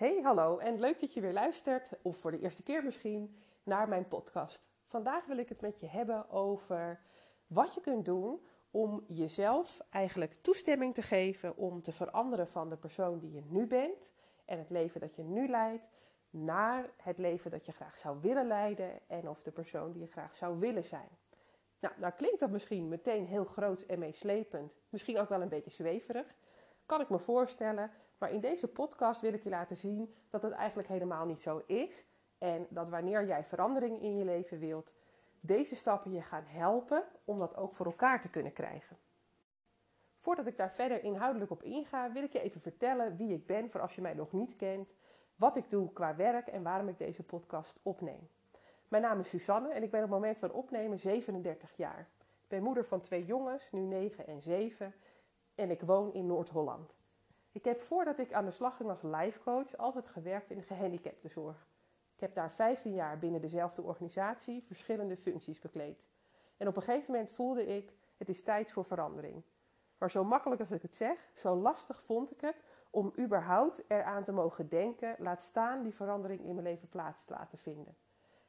Hey, hallo en leuk dat je weer luistert, of voor de eerste keer misschien, naar mijn podcast. Vandaag wil ik het met je hebben over wat je kunt doen om jezelf eigenlijk toestemming te geven om te veranderen van de persoon die je nu bent en het leven dat je nu leidt naar het leven dat je graag zou willen leiden en of de persoon die je graag zou willen zijn. Nou, nou klinkt dat misschien meteen heel groot en meeslepend, misschien ook wel een beetje zweverig. Kan ik me voorstellen, maar in deze podcast wil ik je laten zien dat het eigenlijk helemaal niet zo is. En dat wanneer jij verandering in je leven wilt, deze stappen je gaan helpen om dat ook voor elkaar te kunnen krijgen. Voordat ik daar verder inhoudelijk op inga, wil ik je even vertellen wie ik ben voor als je mij nog niet kent, wat ik doe qua werk en waarom ik deze podcast opneem. Mijn naam is Susanne en ik ben op het moment van opnemen 37 jaar. Ik ben moeder van twee jongens, nu 9 en 7, en ik woon in Noord-Holland. Ik heb voordat ik aan de slag ging als lifecoach altijd gewerkt in de gehandicaptenzorg. Ik heb daar 15 jaar binnen dezelfde organisatie verschillende functies bekleed. En op een gegeven moment voelde ik, het is tijd voor verandering. Maar zo makkelijk als ik het zeg, zo lastig vond ik het om überhaupt eraan te mogen denken, laat staan die verandering in mijn leven plaats te laten vinden.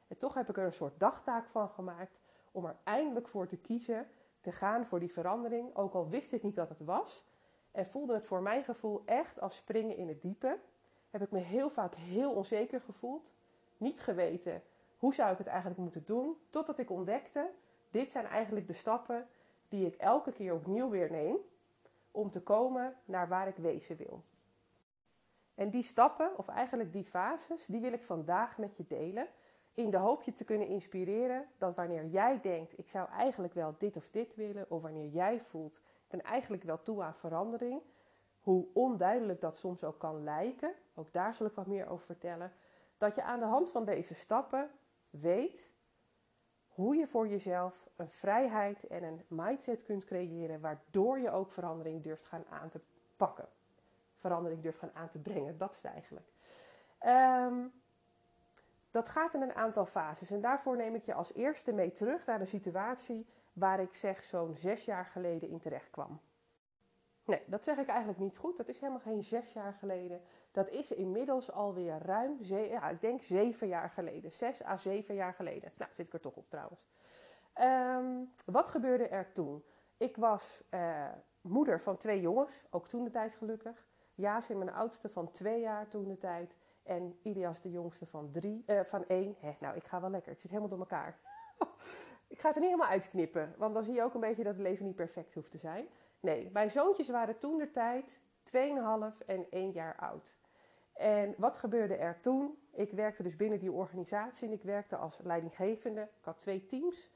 En toch heb ik er een soort dagtaak van gemaakt om er eindelijk voor te kiezen, te gaan voor die verandering, ook al wist ik niet dat het was. En voelde het voor mijn gevoel echt als springen in het diepe. Heb ik me heel vaak heel onzeker gevoeld. Niet geweten hoe zou ik het eigenlijk moeten doen. Totdat ik ontdekte, dit zijn eigenlijk de stappen die ik elke keer opnieuw weer neem. Om te komen naar waar ik wezen wil. En die stappen, of eigenlijk die fases, die wil ik vandaag met je delen. In de hoop je te kunnen inspireren dat wanneer jij denkt, ik zou eigenlijk wel dit of dit willen, of wanneer jij voelt, ben eigenlijk wel toe aan verandering. Hoe onduidelijk dat soms ook kan lijken, ook daar zal ik wat meer over vertellen. Dat je aan de hand van deze stappen weet hoe je voor jezelf een vrijheid en een mindset kunt creëren, waardoor je ook verandering durft gaan aan te pakken. Verandering durft gaan aan te brengen, dat is het eigenlijk. Um, dat gaat in een aantal fases en daarvoor neem ik je als eerste mee terug naar de situatie waar ik zeg zo'n zes jaar geleden in terecht kwam. Nee, dat zeg ik eigenlijk niet goed. Dat is helemaal geen zes jaar geleden. Dat is inmiddels alweer ruim, ja, ik denk zeven jaar geleden. Zes à zeven jaar geleden. Nou, zit ik er toch op trouwens. Um, wat gebeurde er toen? Ik was uh, moeder van twee jongens, ook toen de tijd gelukkig. Jaas in mijn oudste van twee jaar toen de tijd. En Ilias de jongste van, drie, uh, van één. Hè, nou, ik ga wel lekker. Ik zit helemaal door elkaar. ik ga het er niet helemaal uitknippen. Want dan zie je ook een beetje dat het leven niet perfect hoeft te zijn. Nee, mijn zoontjes waren toen de tijd 2,5 en 1 jaar oud. En wat gebeurde er toen? Ik werkte dus binnen die organisatie en ik werkte als leidinggevende. Ik had twee teams.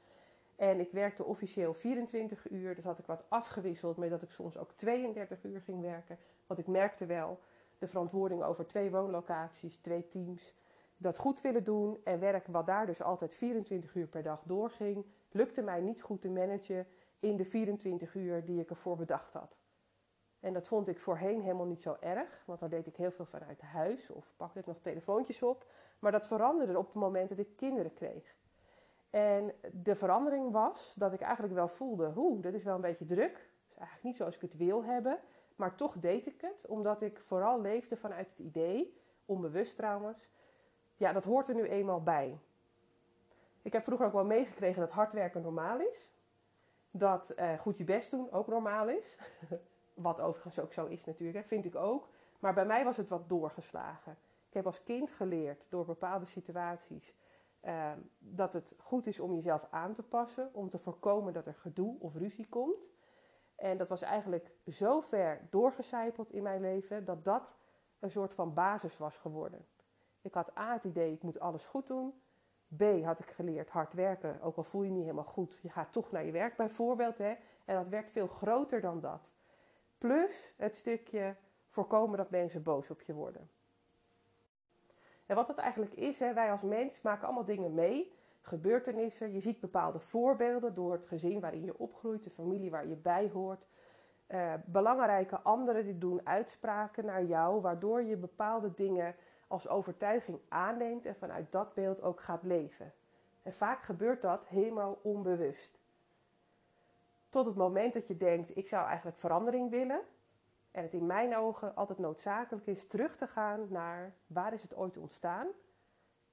En ik werkte officieel 24 uur. Dus had ik wat afgewisseld met dat ik soms ook 32 uur ging werken. Want ik merkte wel, de verantwoording over twee woonlocaties, twee teams. Dat goed willen doen en werk wat daar dus altijd 24 uur per dag doorging, lukte mij niet goed te managen in de 24 uur die ik ervoor bedacht had. En dat vond ik voorheen helemaal niet zo erg, want dan deed ik heel veel vanuit huis of pakte ik nog telefoontjes op. Maar dat veranderde op het moment dat ik kinderen kreeg. En de verandering was dat ik eigenlijk wel voelde, hoe, dat is wel een beetje druk. Is eigenlijk niet zoals ik het wil hebben. Maar toch deed ik het, omdat ik vooral leefde vanuit het idee, onbewust trouwens, ja, dat hoort er nu eenmaal bij. Ik heb vroeger ook wel meegekregen dat hard werken normaal is. Dat eh, goed je best doen ook normaal is. Wat overigens ook zo is natuurlijk, vind ik ook. Maar bij mij was het wat doorgeslagen. Ik heb als kind geleerd door bepaalde situaties uh, dat het goed is om jezelf aan te passen, om te voorkomen dat er gedoe of ruzie komt. En dat was eigenlijk zo ver doorgecijpeld in mijn leven dat dat een soort van basis was geworden. Ik had A het idee, ik moet alles goed doen. B had ik geleerd, hard werken, ook al voel je niet helemaal goed. Je gaat toch naar je werk bijvoorbeeld. Hè? En dat werd veel groter dan dat. Plus het stukje voorkomen dat mensen boos op je worden. En wat dat eigenlijk is, hè, wij als mens maken allemaal dingen mee gebeurtenissen. Je ziet bepaalde voorbeelden door het gezin waarin je opgroeit, de familie waar je bij hoort. Uh, belangrijke anderen die doen uitspraken naar jou, waardoor je bepaalde dingen als overtuiging aanneemt en vanuit dat beeld ook gaat leven. En vaak gebeurt dat helemaal onbewust. Tot het moment dat je denkt, ik zou eigenlijk verandering willen. En het in mijn ogen altijd noodzakelijk is terug te gaan naar waar is het ooit ontstaan.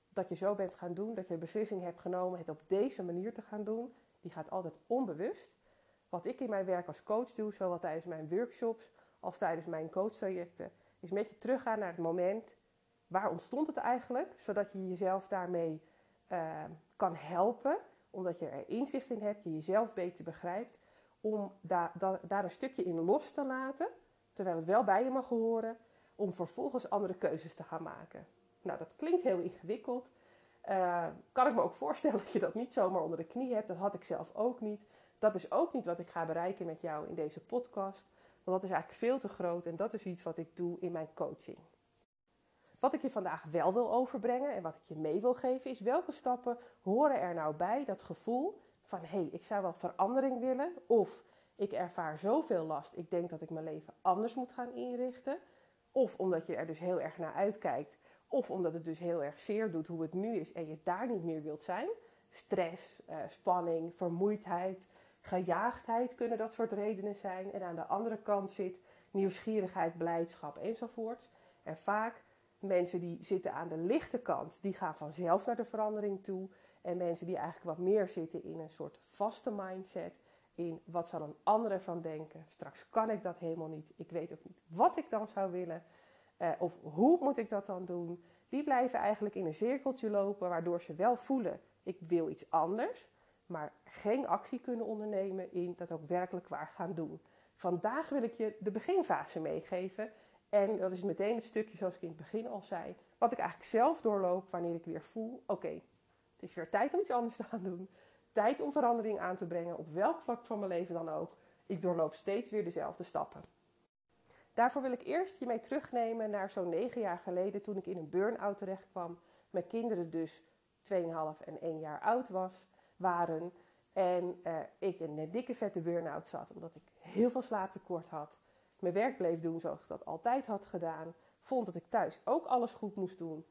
Dat je zo bent gaan doen, dat je beslissing hebt genomen het op deze manier te gaan doen. Die gaat altijd onbewust. Wat ik in mijn werk als coach doe, zowel tijdens mijn workshops als tijdens mijn coachtrajecten, is met je teruggaan naar het moment waar ontstond het eigenlijk, zodat je jezelf daarmee uh, kan helpen, omdat je er inzicht in hebt, je jezelf beter begrijpt, om daar daar een stukje in los te laten, terwijl het wel bij je mag horen, om vervolgens andere keuzes te gaan maken. Nou, dat klinkt heel ingewikkeld. Uh, kan ik me ook voorstellen dat je dat niet zomaar onder de knie hebt. Dat had ik zelf ook niet. Dat is ook niet wat ik ga bereiken met jou in deze podcast. Want dat is eigenlijk veel te groot en dat is iets wat ik doe in mijn coaching. Wat ik je vandaag wel wil overbrengen en wat ik je mee wil geven is welke stappen horen er nou bij dat gevoel van hé, hey, ik zou wel verandering willen of ik ervaar zoveel last, ik denk dat ik mijn leven anders moet gaan inrichten. Of omdat je er dus heel erg naar uitkijkt, of omdat het dus heel erg zeer doet hoe het nu is en je daar niet meer wilt zijn. Stress, eh, spanning, vermoeidheid, gejaagdheid kunnen dat soort redenen zijn. En aan de andere kant zit nieuwsgierigheid, blijdschap enzovoorts. En vaak mensen die zitten aan de lichte kant, die gaan vanzelf naar de verandering toe. En mensen die eigenlijk wat meer zitten in een soort vaste mindset, in wat zal een ander ervan denken. Straks kan ik dat helemaal niet. Ik weet ook niet wat ik dan zou willen. Uh, of hoe moet ik dat dan doen? Die blijven eigenlijk in een cirkeltje lopen, waardoor ze wel voelen: ik wil iets anders, maar geen actie kunnen ondernemen in dat ook werkelijk waar gaan doen. Vandaag wil ik je de beginfase meegeven. En dat is meteen het stukje, zoals ik in het begin al zei, wat ik eigenlijk zelf doorloop wanneer ik weer voel: oké, het is weer tijd om iets anders te gaan doen. Tijd om verandering aan te brengen, op welk vlak van mijn leven dan ook. Ik doorloop steeds weer dezelfde stappen. Daarvoor wil ik eerst je mee terugnemen naar zo'n negen jaar geleden toen ik in een burn-out terecht kwam. Mijn kinderen dus 2,5 en 1 jaar oud was, waren. En uh, ik in een dikke vette burn-out zat omdat ik heel veel slaaptekort had. Mijn werk bleef doen zoals ik dat altijd had gedaan. Vond dat ik thuis ook alles goed moest doen.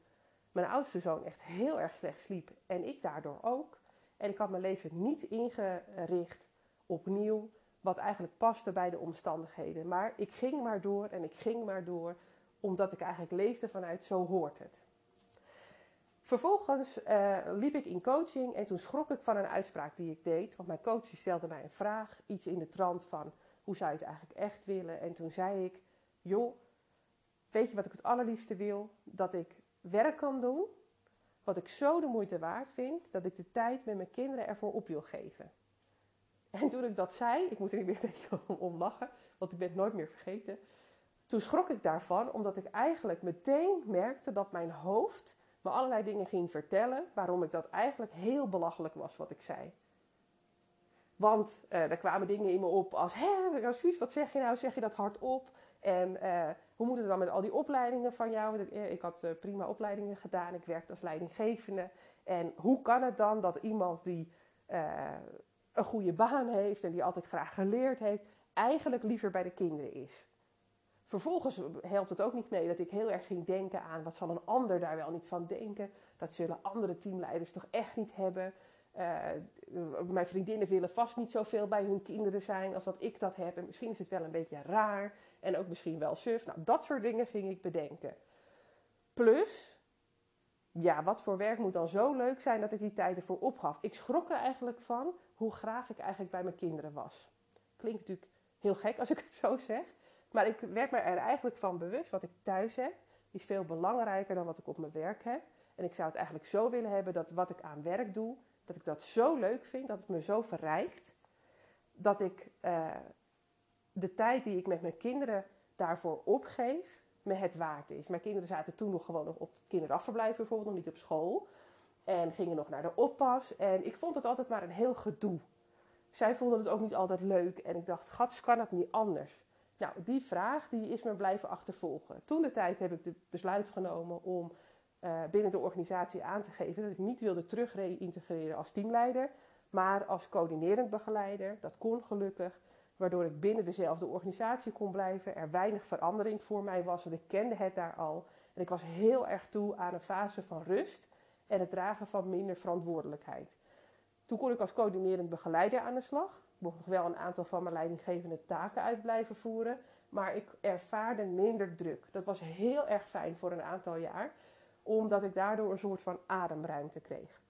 Mijn oudste zoon echt heel erg slecht sliep en ik daardoor ook. En ik had mijn leven niet ingericht opnieuw, wat eigenlijk paste bij de omstandigheden. Maar ik ging maar door en ik ging maar door, omdat ik eigenlijk leefde vanuit zo hoort het. Vervolgens uh, liep ik in coaching en toen schrok ik van een uitspraak die ik deed. Want mijn coach stelde mij een vraag, iets in de trant van hoe zou je het eigenlijk echt willen. En toen zei ik, joh, weet je wat ik het allerliefste wil? Dat ik werk kan doen wat ik zo de moeite waard vind, dat ik de tijd met mijn kinderen ervoor op wil geven. En toen ik dat zei, ik moet er niet meer een beetje om lachen, want ik ben het nooit meer vergeten. Toen schrok ik daarvan, omdat ik eigenlijk meteen merkte dat mijn hoofd me allerlei dingen ging vertellen, waarom ik dat eigenlijk heel belachelijk was wat ik zei. Want uh, er kwamen dingen in me op als, hé, Suus, wat zeg je nou? Zeg je dat hardop? En uh, hoe moet het dan met al die opleidingen van jou? Eh, ik had prima opleidingen gedaan, ik werkte als leidinggevende. En hoe kan het dan dat iemand die een goede baan heeft en die altijd graag geleerd heeft, eigenlijk liever bij de kinderen is? Vervolgens helpt het ook niet mee dat ik heel erg ging denken aan wat zal een ander daar wel niet van denken. Dat zullen andere teamleiders toch echt niet hebben. Uh, mijn vriendinnen willen vast niet zoveel bij hun kinderen zijn als dat ik dat heb. En misschien is het wel een beetje raar en ook misschien wel suf. Nou, dat soort dingen ging ik bedenken. Plus, ja, wat voor werk moet dan zo leuk zijn dat ik die tijd ervoor opgaf? Ik schrok er eigenlijk van hoe graag ik eigenlijk bij mijn kinderen was. Klinkt natuurlijk heel gek als ik het zo zeg. Maar ik werd me er eigenlijk van bewust wat ik thuis heb, is veel belangrijker dan wat ik op mijn werk heb. En ik zou het eigenlijk zo willen hebben dat wat ik aan werk doe, dat ik dat zo leuk vind, dat het me zo verrijkt, dat ik uh, de tijd die ik met mijn kinderen daarvoor opgeef, me het waard is. Mijn kinderen zaten toen nog gewoon op het kinderafverblijf bijvoorbeeld, nog niet op school. En gingen nog naar de oppas. En ik vond het altijd maar een heel gedoe. Zij vonden het ook niet altijd leuk. En ik dacht, gats, kan het niet anders? Nou, die vraag die is me blijven achtervolgen. Toen de tijd heb ik het besluit genomen om uh, binnen de organisatie aan te geven dat ik niet wilde terug reïntegreren als teamleider, maar als coördinerend begeleider. Dat kon gelukkig, waardoor ik binnen dezelfde organisatie kon blijven. Er weinig verandering voor mij was, want ik kende het daar al. En ik was heel erg toe aan een fase van rust en het dragen van minder verantwoordelijkheid. Toen kon ik als coördinerend begeleider aan de slag. Ik mocht nog wel een aantal van mijn leidinggevende taken uit blijven voeren. maar ik ervaarde minder druk. Dat was heel erg fijn voor een aantal jaar, omdat ik daardoor een soort van ademruimte kreeg.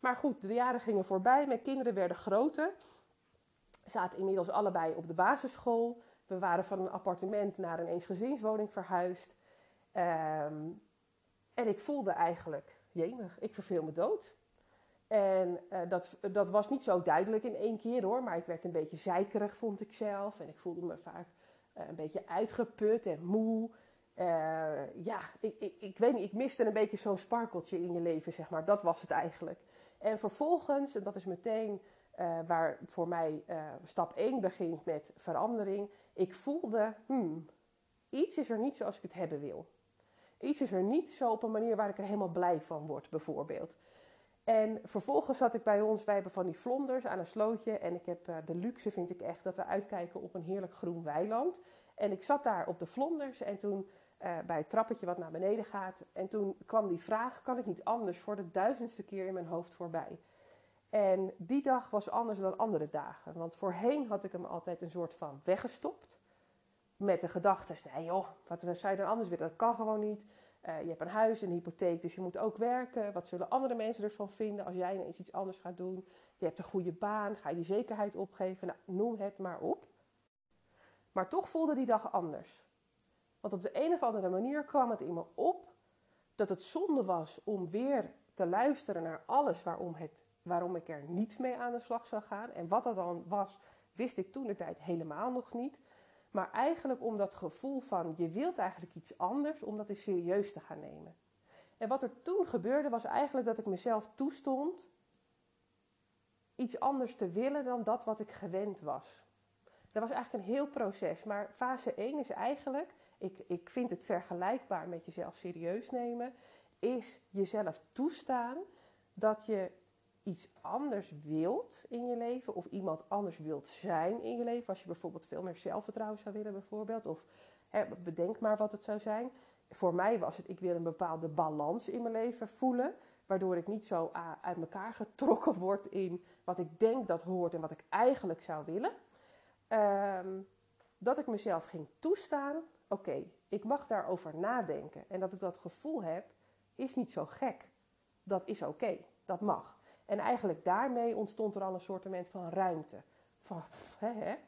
Maar goed, de jaren gingen voorbij, mijn kinderen werden groter. Zaten inmiddels allebei op de basisschool. We waren van een appartement naar een eensgezinswoning verhuisd. Ehm, en ik voelde eigenlijk, jemig, ik verveel me dood. En uh, dat, dat was niet zo duidelijk in één keer hoor, maar ik werd een beetje zeikerig, vond ik zelf. En ik voelde me vaak uh, een beetje uitgeput en moe. Uh, ja, ik, ik, ik weet niet, ik miste een beetje zo'n sparkeltje in je leven, zeg maar. Dat was het eigenlijk. En vervolgens, en dat is meteen waar voor mij stap 1 begint met verandering. Ik voelde, hmm, iets is er niet zoals ik het hebben wil. Iets is er niet zo op een manier waar ik er helemaal blij van word, bijvoorbeeld. En vervolgens zat ik bij ons, wij hebben van die vlonders aan een slootje. En ik heb de luxe, vind ik echt, dat we uitkijken op een heerlijk groen weiland. En ik zat daar op de vlonders en toen uh, bij het trappetje wat naar beneden gaat. En toen kwam die vraag, kan ik niet anders, voor de duizendste keer in mijn hoofd voorbij. En die dag was anders dan andere dagen. Want voorheen had ik hem altijd een soort van weggestopt. Met de gedachte, nee joh, wat zou je dan anders willen? Dat kan gewoon niet. Uh, je hebt een huis, een hypotheek, dus je moet ook werken. Wat zullen andere mensen ervan vinden als jij ineens iets anders gaat doen? Je hebt een goede baan, ga je die zekerheid opgeven? Nou, noem het maar op. Maar toch voelde die dag anders. Want op de een of andere manier kwam het in me op dat het zonde was om weer te luisteren naar alles waarom, het, waarom ik er niet mee aan de slag zou gaan. En wat dat dan was, wist ik toen de tijd helemaal nog niet. Maar eigenlijk om dat gevoel van je wilt eigenlijk iets anders, om dat eens serieus te gaan nemen. En wat er toen gebeurde was eigenlijk dat ik mezelf toestond iets anders te willen dan dat wat ik gewend was. Dat was eigenlijk een heel proces. Maar fase 1 is eigenlijk, ik, ik vind het vergelijkbaar met jezelf serieus nemen, is jezelf toestaan dat je iets anders wilt in je leven of iemand anders wilt zijn in je leven. Als je bijvoorbeeld veel meer zelfvertrouwen zou willen bijvoorbeeld. Of hè, bedenk maar wat het zou zijn. Voor mij was het, ik wil een bepaalde balans in mijn leven voelen. Waardoor ik niet zo uit elkaar getrokken word in wat ik denk dat hoort en wat ik eigenlijk zou willen. Um, dat ik mezelf ging toestaan. Oké, ik mag daarover nadenken. En dat ik dat gevoel heb, is niet zo gek. Dat is oké, dat mag. En eigenlijk daarmee ontstond er al een soort van ruimte. Van,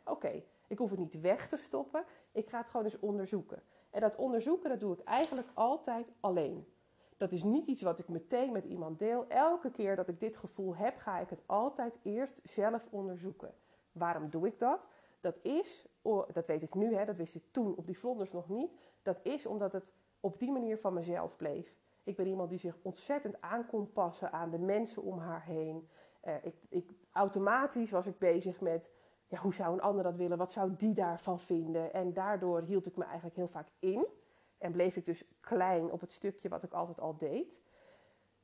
oké, ik hoef het niet weg te stoppen. Ik ga het gewoon eens onderzoeken. En dat onderzoeken, dat doe ik eigenlijk altijd alleen. Dat is niet iets wat ik meteen met iemand deel. Elke keer dat ik dit gevoel heb, ga ik het altijd eerst zelf onderzoeken. Waarom doe ik dat? Dat is, dat weet ik nu, hè, dat wist ik toen op die vlonders nog niet. Dat is omdat het op die manier van mezelf bleef. Ik ben iemand die zich ontzettend aan kon passen aan de mensen om haar heen. Uh, ik, ik, automatisch was ik bezig met ja, hoe zou een ander dat willen? Wat zou die daarvan vinden? En daardoor hield ik me eigenlijk heel vaak in. En bleef ik dus klein op het stukje wat ik altijd al deed.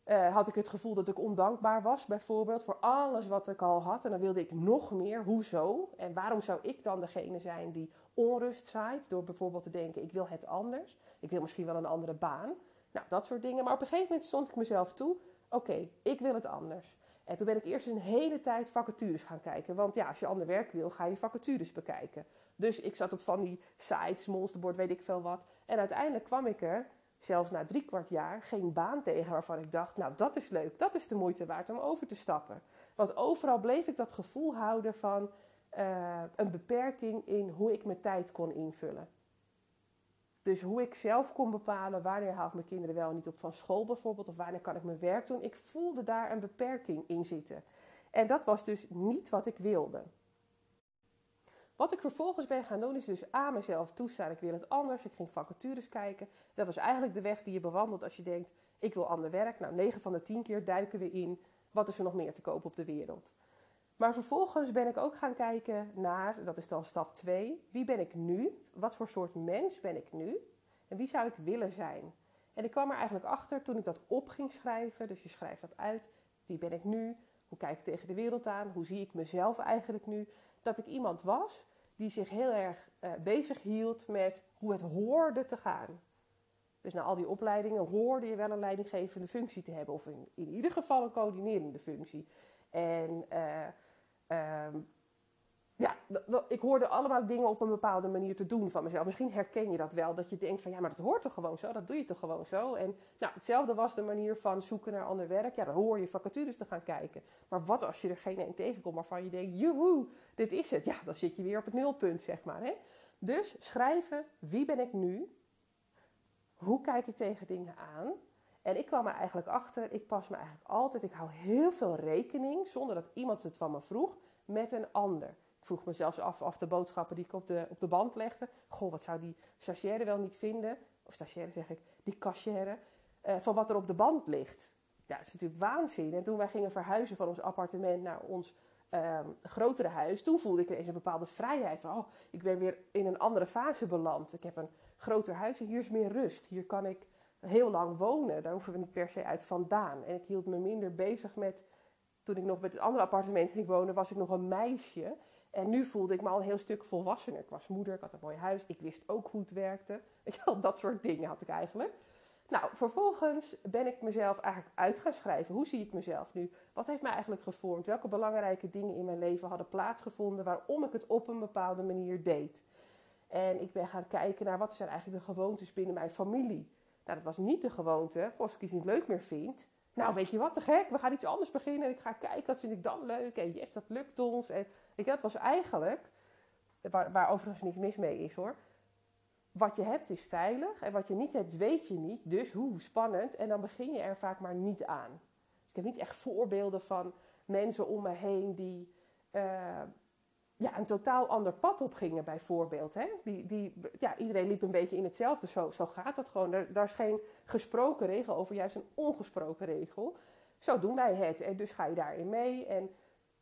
Uh, had ik het gevoel dat ik ondankbaar was, bijvoorbeeld, voor alles wat ik al had. En dan wilde ik nog meer. Hoezo? En waarom zou ik dan degene zijn die onrust zaait? Door bijvoorbeeld te denken: ik wil het anders. Ik wil misschien wel een andere baan. Nou, dat soort dingen. Maar op een gegeven moment stond ik mezelf toe: oké, ik wil het anders. En toen ben ik eerst een hele tijd vacatures gaan kijken. Want ja, als je ander werk wil, ga je vacatures bekijken. Dus ik zat op van die sites, Monsterboard, weet ik veel wat. En uiteindelijk kwam ik er, zelfs na drie kwart jaar, geen baan tegen waarvan ik dacht: nou, dat is leuk, dat is de moeite waard om over te stappen. Want overal bleef ik dat gevoel houden van uh, een beperking in hoe ik mijn tijd kon invullen. Dus hoe ik zelf kon bepalen wanneer haal ik mijn kinderen wel niet op van school bijvoorbeeld, of wanneer kan ik mijn werk doen. Ik voelde daar een beperking in zitten. En dat was dus niet wat ik wilde. Wat ik vervolgens ben gaan doen is dus aan mezelf toestaan. Ik wil het anders. Ik ging vacatures kijken. Dat was eigenlijk de weg die je bewandelt als je denkt, ik wil ander werk. Nou, 9 van de 10 keer duiken we in, wat is er nog meer te kopen op de wereld. Maar vervolgens ben ik ook gaan kijken naar, dat is dan stap 2, wie ben ik nu? Wat voor soort mens ben ik nu? En wie zou ik willen zijn? En ik kwam er eigenlijk achter toen ik dat op ging schrijven, dus je schrijft dat uit, wie ben ik nu? Hoe kijk ik tegen de wereld aan? Hoe zie ik mezelf eigenlijk nu? Dat ik iemand was die zich heel erg uh, bezig hield met hoe het hoorde te gaan. Dus na al die opleidingen hoorde je wel een leidinggevende functie te hebben, of in, in ieder geval een coördinerende functie. En uh, Um, ja, ik hoorde allemaal dingen op een bepaalde manier te doen van mezelf. Misschien herken je dat wel, dat je denkt van ja, maar dat hoort toch gewoon zo, dat doe je toch gewoon zo. En nou, hetzelfde was de manier van zoeken naar ander werk. Ja, dan hoor je vacatures te gaan kijken. Maar wat als je er geen een tegenkomt waarvan je denkt, joehoe, dit is het. Ja, dan zit je weer op het nulpunt, zeg maar. Hè? Dus schrijven, wie ben ik nu? Hoe kijk ik tegen dingen aan? En ik kwam er eigenlijk achter, ik pas me eigenlijk altijd, ik hou heel veel rekening, zonder dat iemand het van me vroeg, met een ander. Ik vroeg me zelfs af, af de boodschappen die ik op de, op de band legde. Goh, wat zou die stagiaire wel niet vinden? Of stagiaire zeg ik, die cashier, uh, van wat er op de band ligt. Ja, dat is natuurlijk waanzin. En toen wij gingen verhuizen van ons appartement naar ons ehm, grotere huis, toen voelde ik ineens een bepaalde vrijheid. Van, oh, ik ben weer in een andere fase beland. Ik heb een groter huis en hier is meer rust. Hier kan ik heel lang wonen. Daar hoeven we niet per se uit vandaan. En ik hield me minder bezig met. Toen ik nog met het andere appartement ging wonen, was ik nog een meisje. En nu voelde ik me al een heel stuk volwassener. Ik was moeder, ik had een mooi huis, ik wist ook hoe het werkte. Dat soort dingen had ik eigenlijk. Nou, vervolgens ben ik mezelf eigenlijk uit gaan schrijven. Hoe zie ik mezelf nu? Wat heeft mij eigenlijk gevormd? Welke belangrijke dingen in mijn leven hadden plaatsgevonden waarom ik het op een bepaalde manier deed? En ik ben gaan kijken naar wat zijn eigenlijk de gewoontes binnen mijn familie. Nou, dat was niet de gewoonte. Als ik iets niet leuk meer vind. Nou, weet je wat, te gek. We gaan iets anders beginnen. En ik ga kijken, wat vind ik dan leuk. En yes, dat lukt ons. En ik, dat was eigenlijk, waar, overigens niks mis mee is hoor. Wat je hebt is veilig. En wat je niet hebt, weet je niet. Dus hoe spannend. En dan begin je er vaak maar niet aan. Dus ik heb niet echt voorbeelden van mensen om me heen die... Uh, ja, een totaal ander pad op gingen, bijvoorbeeld. Hè? Die, die, ja, iedereen liep een beetje in hetzelfde. Zo, zo gaat dat gewoon. Er, daar is geen gesproken regel over, juist een ongesproken regel. Zo doen wij het. En dus ga je daarin mee. En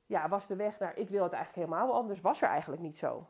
ja, was de weg naar ik wil het eigenlijk helemaal anders, was er eigenlijk niet zo.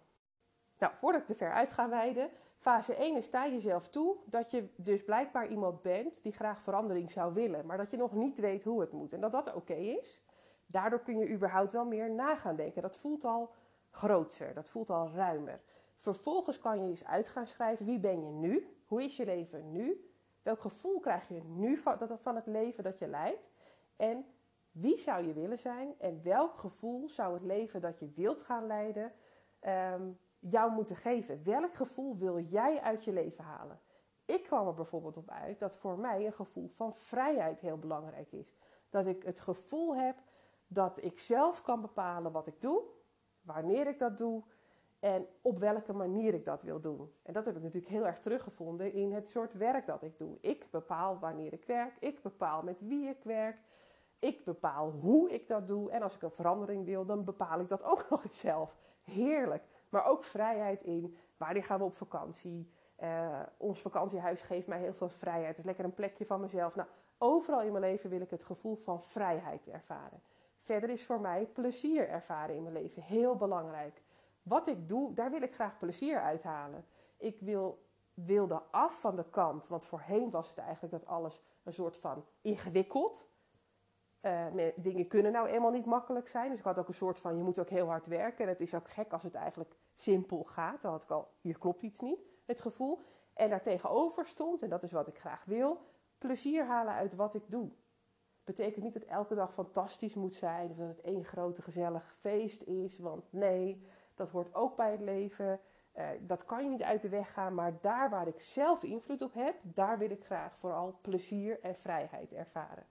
Nou, voordat ik te ver uit ga wijden, fase 1 is sta jezelf toe dat je dus blijkbaar iemand bent die graag verandering zou willen, maar dat je nog niet weet hoe het moet en dat dat oké is. Daardoor kun je überhaupt wel meer na gaan denken. Dat voelt al groter, dat voelt al ruimer. Vervolgens kan je eens uit gaan schrijven wie ben je nu? Hoe is je leven nu? Welk gevoel krijg je nu van, het leven dat je leidt? En wie zou je willen zijn? En welk gevoel zou het leven dat je wilt gaan leiden um, jou moeten geven? Welk gevoel wil jij uit je leven halen? Ik kwam er bijvoorbeeld op uit dat voor mij een gevoel van vrijheid heel belangrijk is. Dat ik het gevoel heb dat ik zelf kan bepalen wat ik doe, wanneer ik dat doe en op welke manier ik dat wil doen. En dat heb ik natuurlijk heel erg teruggevonden in het soort werk dat ik doe. Ik bepaal wanneer ik werk, ik bepaal met wie ik werk, ik bepaal hoe ik dat doe. En als ik een verandering wil, dan bepaal ik dat ook nog eens zelf. Heerlijk. Maar ook vrijheid in wanneer gaan we op vakantie. Uh, ons vakantiehuis geeft mij heel veel vrijheid. Het is lekker een plekje van mezelf. Nou, overal in mijn leven wil ik het gevoel van vrijheid ervaren. Verder is voor mij plezier ervaren in mijn leven heel belangrijk. Wat ik doe, daar wil ik graag plezier uithalen. Ik wil, wilde af van de kant, want voorheen was het eigenlijk dat alles een soort van ingewikkeld. Uh, dingen kunnen nou eenmaal niet makkelijk zijn. Dus ik had ook een soort van, je moet ook heel hard werken. En het is ook gek als het eigenlijk simpel gaat. Dan had ik al, hier klopt iets niet, het gevoel. En daartegenover stond, en dat is wat ik graag wil, plezier halen uit wat ik doe betekent niet dat elke dag fantastisch moet zijn. Of dat het één grote gezellig feest is. Want nee, dat hoort ook bij het leven. Uh, dat kan je niet uit de weg gaan. Maar daar waar ik zelf invloed op heb, daar wil ik graag vooral plezier en vrijheid ervaren.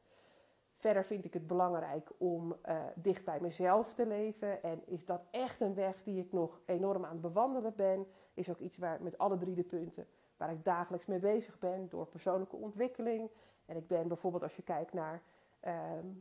Verder vind ik het belangrijk om uh, dicht bij mezelf te leven. En is dat echt een weg die ik nog enorm aan het bewandelen ben? Is ook iets waar met alle drie de punten waar ik dagelijks mee bezig ben door persoonlijke ontwikkeling. En ik ben bijvoorbeeld als je kijkt naar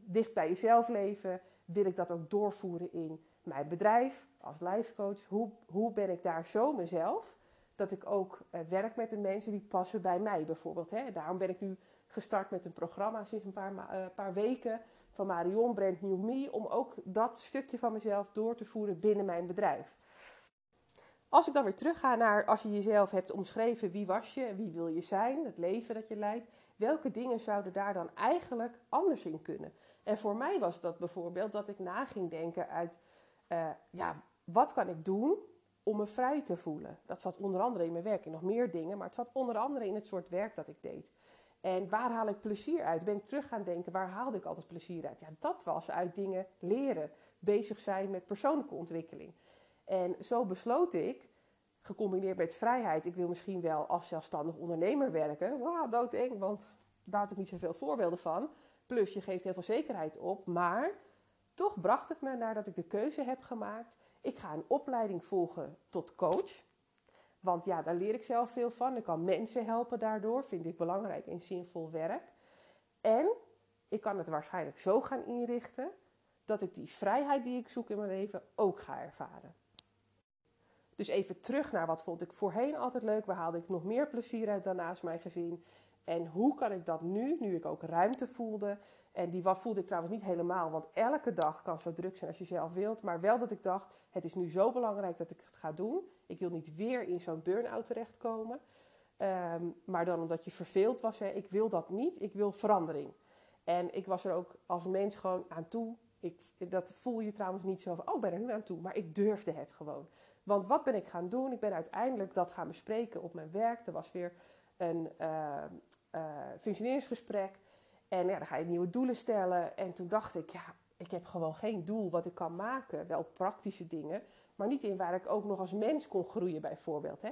dicht bij jezelf leven, wil ik dat ook doorvoeren in mijn bedrijf als lifecoach. Hoe, hoe ben ik daar zo mezelf? Dat ik ook uh, werk met de mensen die passen bij mij bijvoorbeeld. Hè. Daarom ben ik nu gestart met een programma sinds een paar, uh, paar weken van Marion Brand New Me. Om ook dat stukje van mezelf door te voeren binnen mijn bedrijf. Als ik dan weer terugga naar als je jezelf hebt omschreven, wie was je, wie wil je zijn, het leven dat je leidt, welke dingen zouden daar dan eigenlijk anders in kunnen? En voor mij was dat bijvoorbeeld dat ik na ging denken uit, uh, ja, wat kan ik doen om me vrij te voelen? Dat zat onder andere in mijn werk, in nog meer dingen, maar het zat onder andere in het soort werk dat ik deed. En waar haal ik plezier uit? Ben ik terug gaan denken, waar haalde ik altijd plezier uit? Ja, dat was uit dingen leren, bezig zijn met persoonlijke ontwikkeling. En zo besloot ik, gecombineerd met vrijheid, ik wil misschien wel als zelfstandig ondernemer werken. Wauw, doodeng, want daar had ik niet zoveel voorbeelden van. Plus je geeft heel veel zekerheid op. Maar toch bracht het me naar dat ik de keuze heb gemaakt. Ik ga een opleiding volgen tot coach. Want ja, daar leer ik zelf veel van. Ik kan mensen helpen daardoor. Vind ik belangrijk en zinvol werk. En ik kan het waarschijnlijk zo gaan inrichten dat ik die vrijheid die ik zoek in mijn leven ook ga ervaren. Dus even terug naar wat vond ik voorheen altijd leuk. Waar haalde ik nog meer plezier uit dan naast mijn gezin? En hoe kan ik dat nu, nu ik ook ruimte voelde? En die voelde ik trouwens niet helemaal, want elke dag kan zo druk zijn als je zelf wilt. Maar wel dat ik dacht, het is nu zo belangrijk dat ik het ga doen. Ik wil niet weer in zo'n burn-out terechtkomen. Um, maar dan omdat je verveeld was, hè, ik wil dat niet. Ik wil verandering. En ik was er ook als mens gewoon aan toe. Ik, dat voel je trouwens niet zo van, oh, ben er nu aan toe. Maar ik durfde het gewoon. Want wat ben ik gaan doen? Ik ben uiteindelijk dat gaan bespreken op mijn werk. Er was weer een uh, uh, functioneringsgesprek. En ja, dan ga je nieuwe doelen stellen. En toen dacht ik, ja, ik heb gewoon geen doel wat ik kan maken. Wel praktische dingen, maar niet in waar ik ook nog als mens kon groeien bijvoorbeeld. Hè?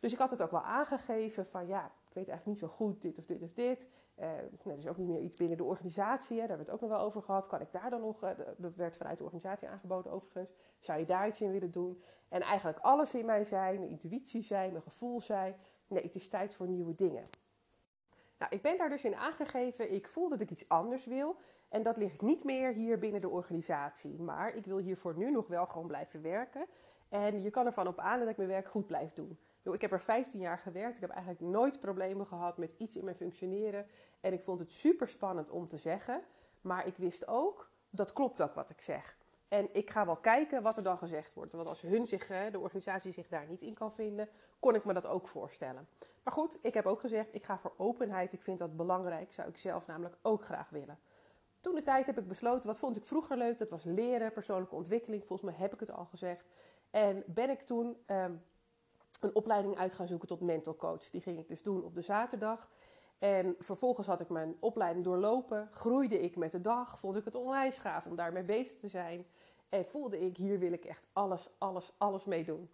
Dus ik had het ook wel aangegeven van ja, ik weet eigenlijk niet zo goed dit of dit of dit. Uh, nou, er is ook niet meer iets binnen de organisatie, hè, daar hebben we het ook nog wel over gehad. Kan ik daar dan nog, uh, dat werd vanuit de organisatie aangeboden overigens, zou je daar iets in willen doen? En eigenlijk alles in mij zei, mijn intuïtie zei, mijn gevoel zei, nee, het is tijd voor nieuwe dingen. Nou, ik ben daar dus in aangegeven, ik voel dat ik iets anders wil. En dat ligt niet meer hier binnen de organisatie. Maar ik wil hier voor nu nog wel gewoon blijven werken. En je kan ervan op aan dat ik mijn werk goed blijf doen. Ik heb er 15 jaar gewerkt. Ik heb eigenlijk nooit problemen gehad met iets in mijn functioneren. En ik vond het super spannend om te zeggen. Maar ik wist ook, dat klopt ook wat ik zeg. En ik ga wel kijken wat er dan gezegd wordt. Want als hun zich, de organisatie zich daar niet in kan vinden, kon ik me dat ook voorstellen. Maar goed, ik heb ook gezegd, ik ga voor openheid. Ik vind dat belangrijk. Zou ik zelf namelijk ook graag willen. Toen de tijd heb ik besloten, wat vond ik vroeger leuk? Dat was leren, persoonlijke ontwikkeling. Volgens mij heb ik het al gezegd. En ben ik toen um, een opleiding uit gaan zoeken tot mental coach. Die ging ik dus doen op de zaterdag. En vervolgens had ik mijn opleiding doorlopen. Groeide ik met de dag. Vond ik het onwijs gaaf om daarmee bezig te zijn. En voelde ik, hier wil ik echt alles, alles, alles mee doen.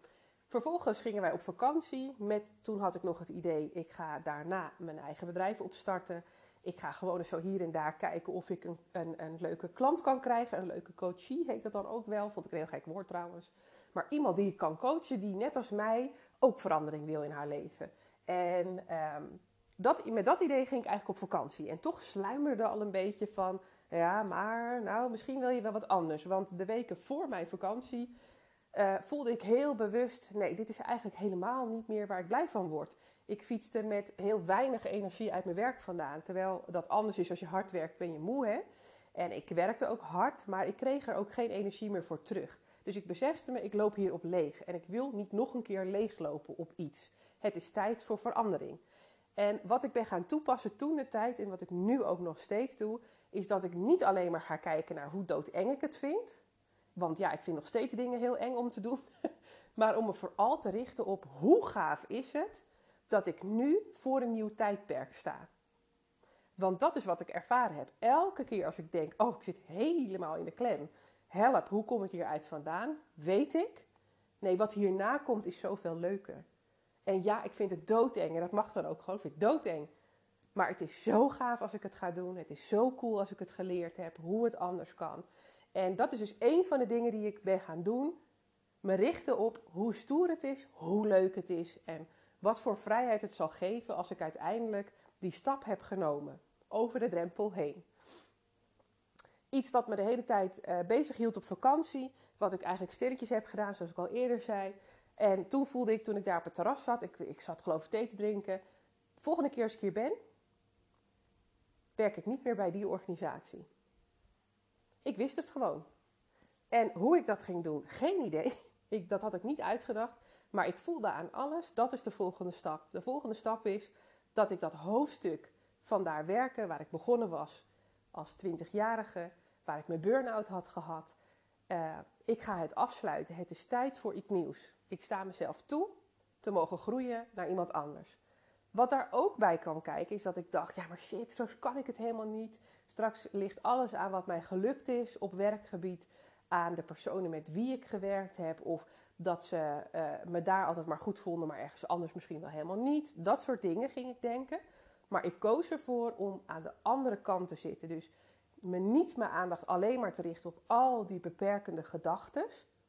Vervolgens gingen wij op vakantie. Met, toen had ik nog het idee, ik ga daarna mijn eigen bedrijf opstarten. Ik ga gewoon eens zo hier en daar kijken of ik een, een, een leuke klant kan krijgen. Een leuke coachie heet dat dan ook wel. Vond ik een heel gek woord trouwens. Maar iemand die ik kan coachen, die net als mij ook verandering wil in haar leven. En um, dat, met dat idee ging ik eigenlijk op vakantie. En toch sluimerde al een beetje van, ja, maar nou, misschien wil je wel wat anders. Want de weken voor mijn vakantie uh, voelde ik heel bewust, nee, dit is eigenlijk helemaal niet meer waar ik blij van word. Ik fietste met heel weinig energie uit mijn werk vandaan. Terwijl dat anders is als je hard werkt, ben je moe, hè? En ik werkte ook hard, maar ik kreeg er ook geen energie meer voor terug. Dus ik besefte me, ik loop hier op leeg. En ik wil niet nog een keer leeglopen op iets. Het is tijd voor verandering. En wat ik ben gaan toepassen toen de tijd en wat ik nu ook nog steeds doe, is dat ik niet alleen maar ga kijken naar hoe doodeng ik het vind. Want ja, ik vind nog steeds dingen heel eng om te doen. maar om me vooral te richten op hoe gaaf is het dat ik nu voor een nieuw tijdperk sta. Want dat is wat ik ervaren heb. Elke keer als ik denk, oh, ik zit helemaal in de klem. Help, hoe kom ik hieruit vandaan? Weet ik. Nee, wat hierna komt is zoveel leuker. En ja, ik vind het doodeng. En dat mag dan ook gewoon. Ik vind het doodeng. Maar het is zo gaaf als ik het ga doen. Het is zo cool als ik het geleerd heb. Hoe het anders kan. En dat is dus een van de dingen die ik ben gaan doen. Me richten op hoe stoer het is, hoe leuk het is en wat voor vrijheid het zal geven als ik uiteindelijk die stap heb genomen. Over de drempel heen. Iets wat me de hele tijd uh, bezig hield op vakantie. Wat ik eigenlijk stilletjes heb gedaan, zoals ik al eerder zei. En toen voelde ik, toen ik daar op het terras zat, ik, ik zat geloof ik thee te drinken. Volgende keer als ik hier ben, werk ik niet meer bij die organisatie. Ik wist het gewoon. En hoe ik dat ging doen, geen idee. Ik, dat had ik niet uitgedacht. Maar ik voelde aan alles, dat is de volgende stap. De volgende stap is dat ik dat hoofdstuk van daar werken, waar ik begonnen was als 20-jarige, waar ik mijn burn-out had gehad. Uh, ik ga het afsluiten. Het is tijd voor iets nieuws. Ik sta mezelf toe te mogen groeien naar iemand anders. Wat daar ook bij kan kijken is dat ik dacht, ja maar shit, zo kan ik het helemaal niet. Straks ligt alles aan wat mij gelukt is op werkgebied, aan de personen met wie ik gewerkt heb of Dat ze eh, me daar altijd maar goed vonden, maar ergens anders misschien wel helemaal niet. Dat soort dingen ging ik denken. Maar ik koos ervoor om aan de andere kant te zitten. Dus me niet mijn aandacht alleen maar te richten op al die beperkende gedachten.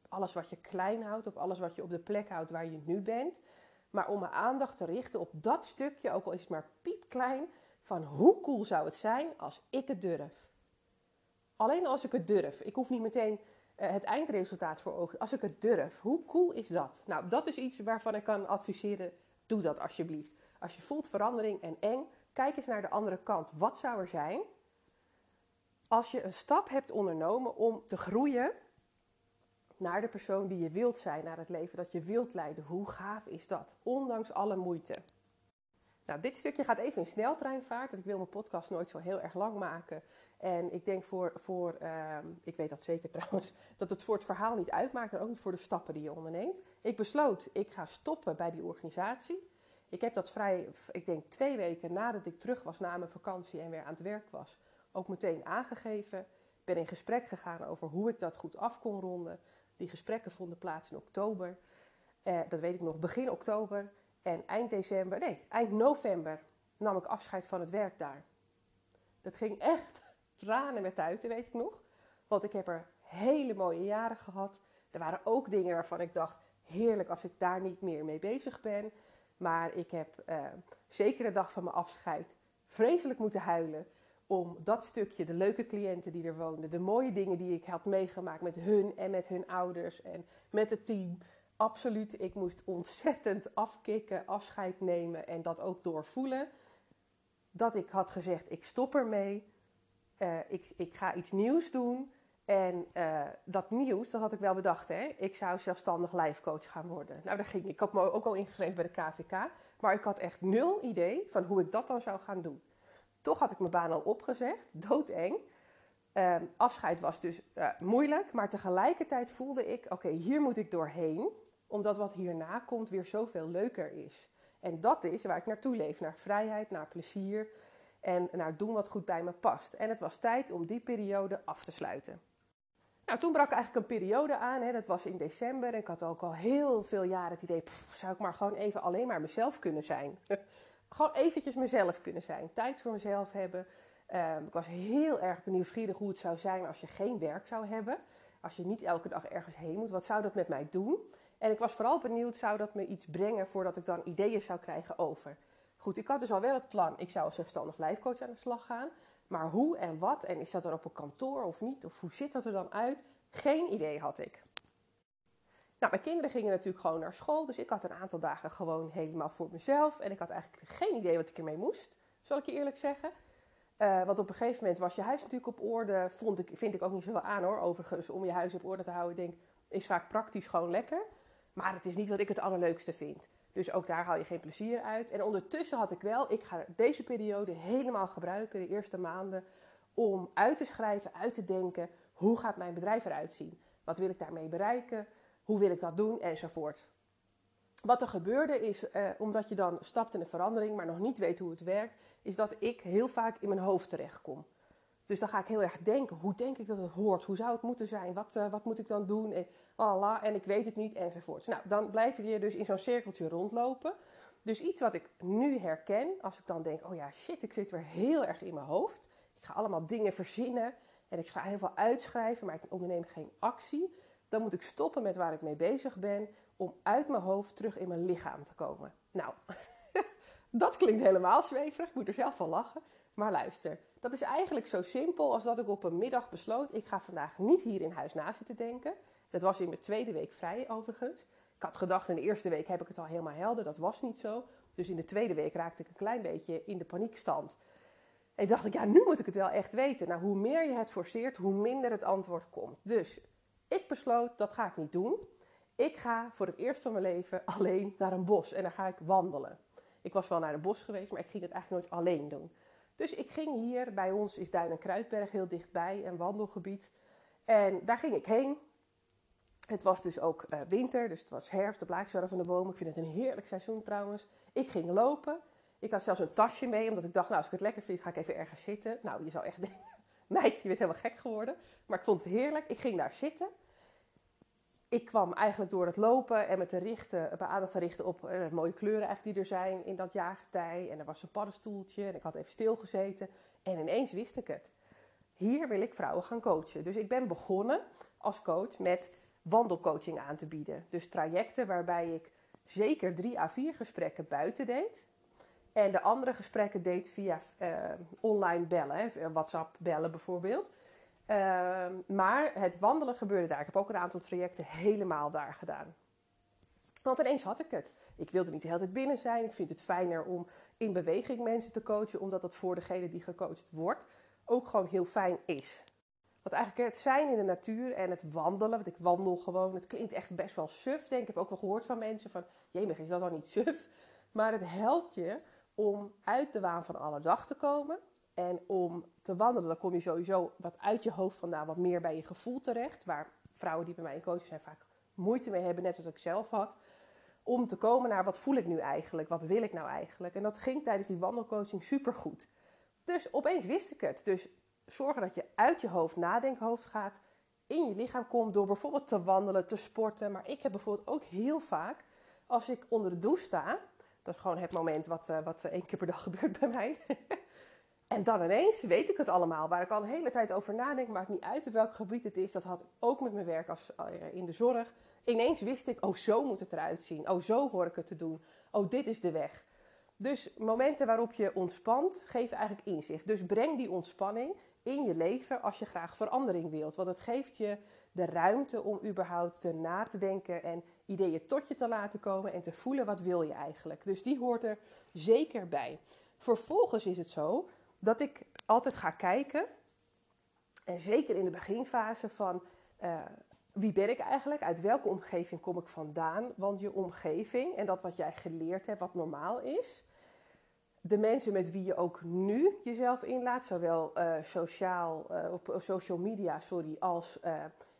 Alles wat je klein houdt, op alles wat je op de plek houdt waar je nu bent. Maar om mijn aandacht te richten op dat stukje, ook al is het maar piepklein, van hoe cool zou het zijn als ik het durf. Alleen als ik het durf. Ik hoef niet meteen uh, het eindresultaat voor ogen. Als ik het durf, hoe cool is dat? Nou, dat is iets waarvan ik kan adviseren. Doe dat alsjeblieft. Als je voelt verandering en eng, kijk eens naar de andere kant. Wat zou er zijn als je een stap hebt ondernomen om te groeien naar de persoon die je wilt zijn, naar het leven dat je wilt leiden? Hoe gaaf is dat? Ondanks alle moeite. Nou, dit stukje gaat even in sneltreinvaart. Ik wil mijn podcast nooit zo heel erg lang maken. En ik denk voor, voor uh, ik weet dat zeker trouwens, dat het voor het verhaal niet uitmaakt en ook niet voor de stappen die je onderneemt. Ik besloot, ik ga stoppen bij die organisatie. Ik heb dat vrij, ik denk twee weken nadat ik terug was na mijn vakantie en weer aan het werk was, ook meteen aangegeven. Ben in gesprek gegaan over hoe ik dat goed af kon ronden. Die gesprekken vonden plaats in oktober. Eh, dat weet ik nog, begin oktober. En eind december, nee, eind november nam ik afscheid van het werk daar. Dat ging echt tranen met tuiten, weet ik nog. Want ik heb er hele mooie jaren gehad. Er waren ook dingen waarvan ik dacht, heerlijk als ik daar niet meer mee bezig ben. Maar ik heb uh, zeker de dag van mijn afscheid vreselijk moeten huilen. Om dat stukje, de leuke cliënten die er woonden, de mooie dingen die ik had meegemaakt met hun en met hun ouders en met het team. Absoluut, ik moest ontzettend afkicken, afscheid nemen en dat ook doorvoelen. Dat ik had gezegd, ik stop ermee. Uh, ik, ik ga iets nieuws doen. En uh, dat nieuws, dat had ik wel bedacht, hè. Ik zou zelfstandig coach gaan worden. Nou, daar ging ik. Ik had me ook al ingeschreven bij de KVK. Maar ik had echt nul idee van hoe ik dat dan zou gaan doen. Toch had ik mijn baan al opgezegd. Doodeng. Uh, afscheid was dus uh, moeilijk. Maar tegelijkertijd voelde ik, oké, hier moet ik doorheen. Omdat wat hierna komt weer zoveel leuker is. En dat is waar ik naartoe leef. Naar vrijheid, naar plezier. En naar doen wat goed bij me past. En het was tijd om die periode af te sluiten. Nou, toen brak eigenlijk een periode aan, hè, dat was in december. En ik had ook al heel veel jaren het idee, zou ik maar gewoon even alleen maar mezelf kunnen zijn. gewoon eventjes mezelf kunnen zijn. Tijd voor mezelf hebben. Um, ik was heel erg nieuwsgierig hoe het zou zijn als je geen werk zou hebben. Als je niet elke dag ergens heen moet. Wat zou dat met mij doen? En ik was vooral benieuwd, zou dat me iets brengen voordat ik dan ideeën zou krijgen over. Goed, ik had dus al wel het plan. Ik zou als zelfstandig lijfcoach aan de slag gaan. Maar hoe en wat, en is dat dan op een kantoor of niet, of hoe ziet dat er dan uit? Geen idee had ik. Nou, mijn kinderen gingen natuurlijk gewoon naar school, dus ik had een aantal dagen gewoon helemaal voor mezelf. En ik had eigenlijk geen idee wat ik ermee moest, zal ik je eerlijk zeggen. Uh, want op een gegeven moment was je huis natuurlijk op orde. Vond ik, vind ik ook niet zo wel aan hoor. Overigens, om je huis op orde te houden, denk is vaak praktisch gewoon lekker. Maar het is niet wat ik het allerleukste vind. Dus ook daar haal je geen plezier uit. En ondertussen had ik wel, ik ga deze periode helemaal gebruiken, de eerste maanden, om uit te schrijven, uit te denken, hoe gaat mijn bedrijf eruit zien? Wat wil ik daarmee bereiken? Hoe wil ik dat doen? Enzovoort. Wat er gebeurde is, eh, omdat je dan stapt in een verandering, maar nog niet weet hoe het werkt, is dat ik heel vaak in mijn hoofd terechtkom. Dus dan ga ik heel erg denken, hoe denk ik dat het hoort? Hoe zou het moeten zijn? Wat, uh, wat moet ik dan doen? En, en ik weet het niet, enzovoort. Nou, dan blijf je dus in zo'n cirkeltje rondlopen. Dus iets wat ik nu herken, als ik dan denk, oh ja, shit, ik zit weer heel erg in mijn hoofd. Ik ga allemaal dingen verzinnen en ik ga heel veel uitschrijven, maar ik onderneem geen actie. Dan moet ik stoppen met waar ik mee bezig ben om uit mijn hoofd terug in mijn lichaam te komen. Nou, dat klinkt helemaal zweverig. Ik moet er zelf van lachen. Maar luister, dat is eigenlijk zo simpel als dat ik op een middag besloot: ik ga vandaag niet hier in huis na zitten denken. Dat was in mijn tweede week vrij overigens. Ik had gedacht in de eerste week heb ik het al helemaal helder. Dat was niet zo. Dus in de tweede week raakte ik een klein beetje in de paniekstand. En dacht ik, ja, nu moet ik het wel echt weten. Nou, hoe meer je het forceert, hoe minder het antwoord komt. Dus ik besloot, dat ga ik niet doen. Ik ga voor het eerst van mijn leven alleen naar een bos en dan ga ik wandelen. Ik was wel naar een bos geweest, maar ik ging het eigenlijk nooit alleen doen. Dus ik ging hier, bij ons is Duin en Kruidberg heel dichtbij, een wandelgebied. En daar ging ik heen. Het was dus ook uh, winter, dus het was herfst, de blaadjes waren van de bomen. Ik vind het een heerlijk seizoen trouwens. Ik ging lopen. Ik had zelfs een tasje mee, omdat ik dacht, nou als ik het lekker vind, ga ik even ergens zitten. Nou, je zou echt denken, meid, je bent helemaal gek geworden. Maar ik vond het heerlijk. Ik ging daar zitten. ik kwam eigenlijk door het lopen en met de richten, bij aandacht te richten op uh, mooie kleuren eigenlijk die er zijn in dat jaargetij. En er was een paddenstoeltje en ik had even stilgezeten. En ineens wist ik het. Hier wil ik vrouwen gaan coachen. Dus ik ben begonnen als coach met wandelcoaching aan te bieden. Dus trajecten waarbij ik zeker drie à vier gesprekken buiten deed. En de andere gesprekken deed via uh, online bellen, WhatsApp bellen bijvoorbeeld. Uh, maar het wandelen gebeurde daar. Ik heb ook een aantal trajecten helemaal daar gedaan. Want ineens had ik het. Ik wilde niet de hele tijd binnen zijn. Ik vind het fijner om in beweging mensen te coachen, omdat dat voor degene die gecoacht wordt ook gewoon heel fijn is. Wat eigenlijk het zijn in de natuur en het wandelen, want ik wandel gewoon, het klinkt echt best wel suf, denk ik. Ik heb ook wel gehoord van mensen van, jemig, is dat dan niet suf? Maar het helpt je om uit de waan van alle dag te komen. En om te wandelen, dan kom je sowieso wat uit je hoofd vandaan, wat meer bij je gevoel terecht. Waar vrouwen die bij mij in coaching zijn vaak moeite mee hebben, net zoals ik zelf had. Om te komen naar wat voel ik nu eigenlijk, wat wil ik nou eigenlijk. En dat ging tijdens die wandelcoaching supergoed. Dus opeens wist ik het. Dus zorgen dat je uit je hoofd, nadenkhoofd gaat, in je lichaam komt door bijvoorbeeld te wandelen, te sporten. Maar ik heb bijvoorbeeld ook heel vaak, als ik onder de douche sta, dat is gewoon het moment wat, uh, wat één keer per dag gebeurt bij mij. en dan ineens weet ik het allemaal, waar ik al een hele tijd over nadenk, maakt niet uit op welk gebied het is. Dat had ik ook met mijn werk als, uh, in de zorg. Ineens wist ik, oh zo moet het eruit zien. Oh zo hoor ik het te doen. Oh dit is de weg. Dus momenten waarop je ontspant, geven eigenlijk inzicht. Dus breng die ontspanning in je leven als je graag verandering wilt. Want het geeft je de ruimte om überhaupt te na te denken en ideeën tot je te laten komen en te voelen wat wil je eigenlijk. Dus die hoort er zeker bij. Vervolgens is het zo dat ik altijd ga kijken, en zeker in de beginfase van uh, wie ben ik eigenlijk, uit welke omgeving kom ik vandaan. Want je omgeving en dat wat jij geleerd hebt, wat normaal is, de mensen met wie je ook nu jezelf inlaat, zowel uh, sociaal, uh, op social media sorry, als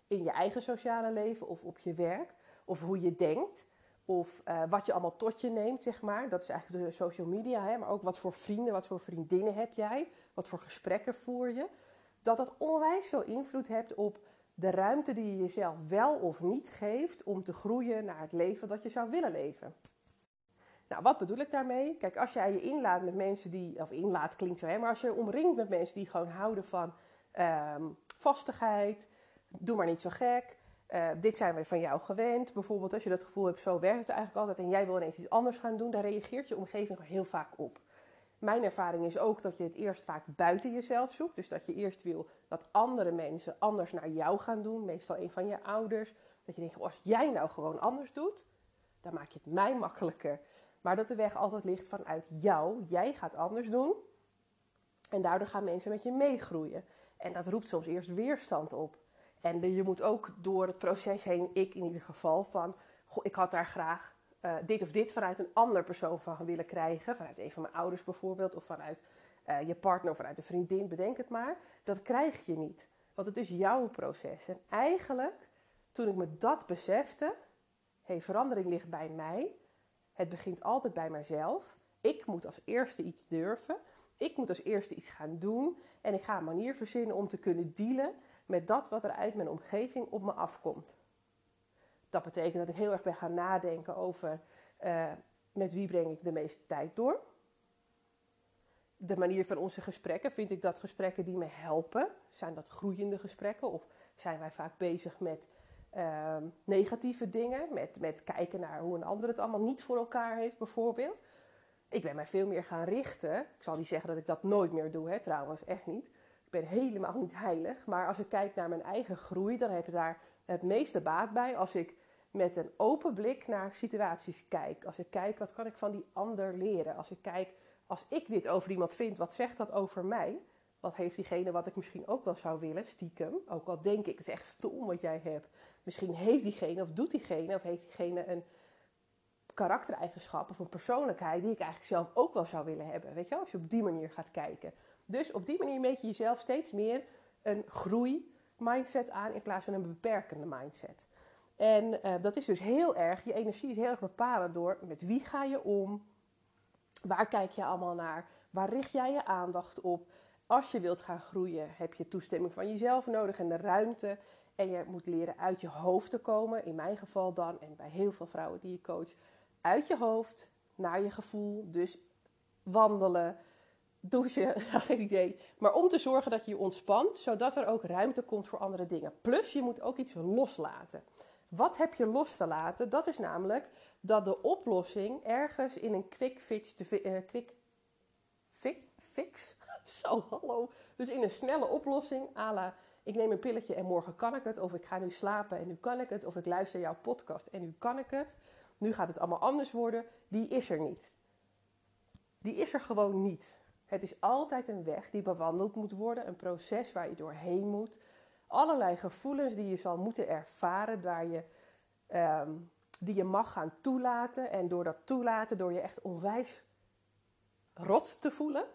in je eigen sociale leven of op je werk, of hoe je denkt, of wat je allemaal tot je neemt, zeg maar. Dat is eigenlijk de social media, hè? maar ook wat voor vrienden, wat voor vriendinnen heb jij, wat voor gesprekken voer je. Dat dat onwijs veel invloed hebt op de ruimte die je jezelf wel of niet geeft om te groeien naar het leven dat je zou willen leven. Nou, wat bedoel ik daarmee? Kijk, als jij je inlaat met mensen die, of inlaat klinkt zo, hè, maar als je omringt met mensen die gewoon houden van um, vastigheid, doe maar niet zo gek, uh, dit zijn we van jou gewend. Bijvoorbeeld als je dat gevoel hebt, zo werkt het eigenlijk altijd en jij wil ineens iets anders gaan doen, daar reageert je omgeving heel vaak op. Mijn ervaring is ook dat je het eerst vaak buiten jezelf zoekt. Dus dat je eerst wil dat andere mensen anders naar jou gaan doen. Meestal een van je ouders. Dat je denkt, als jij nou gewoon anders doet, dan maak je het mij makkelijker. Maar dat de weg altijd ligt vanuit jou. Jij gaat anders doen. En daardoor gaan mensen met je meegroeien. En dat roept soms eerst weerstand op. En je moet ook door het proces heen, ik in ieder geval, van goh, ik had daar graag uh, dit of dit vanuit een ander persoon van willen krijgen. Vanuit een van mijn ouders bijvoorbeeld, of vanuit uh, je partner of vanuit een vriendin, bedenk het maar. Dat krijg je niet. Want het is jouw proces. En eigenlijk, toen ik me dat besefte, hey, verandering ligt bij mij. Het begint altijd bij mijzelf. Ik moet als eerste iets durven. Ik moet als eerste iets gaan doen. En ik ga een manier verzinnen om te kunnen dealen met dat wat er uit mijn omgeving op me afkomt. Dat betekent dat ik heel erg ben gaan nadenken over uh, met wie breng ik de meeste tijd door. De manier van onze gesprekken, vind ik dat gesprekken die me helpen, zijn dat groeiende gesprekken of zijn wij vaak bezig met uh, negatieve dingen, met, met kijken naar hoe een ander het allemaal niet voor elkaar heeft bijvoorbeeld. Ik ben mij veel meer gaan richten. Ik zal niet zeggen dat ik dat nooit meer doe, hè, trouwens, echt niet. Ben helemaal niet heilig. Maar als ik kijk naar mijn eigen groei, dan heb ik daar het meeste baat bij als ik met een open blik naar situaties kijk. Als ik kijk, wat kan ik van die ander leren? Als ik kijk, als ik dit over iemand vind, wat zegt dat over mij? Wat heeft diegene wat ik misschien ook wel zou willen, stiekem? Ook al denk ik, het is echt stom wat jij hebt. Misschien heeft diegene, of doet diegene, of heeft diegene een karaktereigenschap of een persoonlijkheid die ik eigenlijk zelf ook wel zou willen hebben. Weet je, als je op die manier gaat kijken. Dus op die manier meet je jezelf steeds meer een groei-mindset aan in plaats van een beperkende mindset. En uh, dat is dus heel erg, je energie is heel erg bepalend door met wie ga je om, waar kijk je allemaal naar, waar richt jij je aandacht op. Als je wilt gaan groeien, heb je toestemming van jezelf nodig en de ruimte. En je moet leren uit je hoofd te komen, in mijn geval dan, en bij heel veel vrouwen die je coach, uit je hoofd naar je gevoel. Dus wandelen, douchen, geen idee. Maar om te zorgen dat je je ontspant, zodat er ook ruimte komt voor andere dingen. Plus, je moet ook iets loslaten. Wat heb je los te laten? Dat is namelijk dat de oplossing ergens in een quick fix, te, uh, quick fix, fix? Zo, hallo. Dus in een snelle oplossing, à la ik neem een pilletje en morgen kan ik het. Of ik ga nu slapen en nu kan ik het. Of ik luister jouw podcast en nu kan ik het. Nu gaat het allemaal anders worden. Die is er niet. Die is er gewoon niet. Het is altijd een weg die bewandeld moet worden. Een proces waar je doorheen moet. Allerlei gevoelens die je zal moeten ervaren. Waar je, ehm, die je mag gaan toelaten. En door dat toelaten, door je echt onwijs rot te voelen.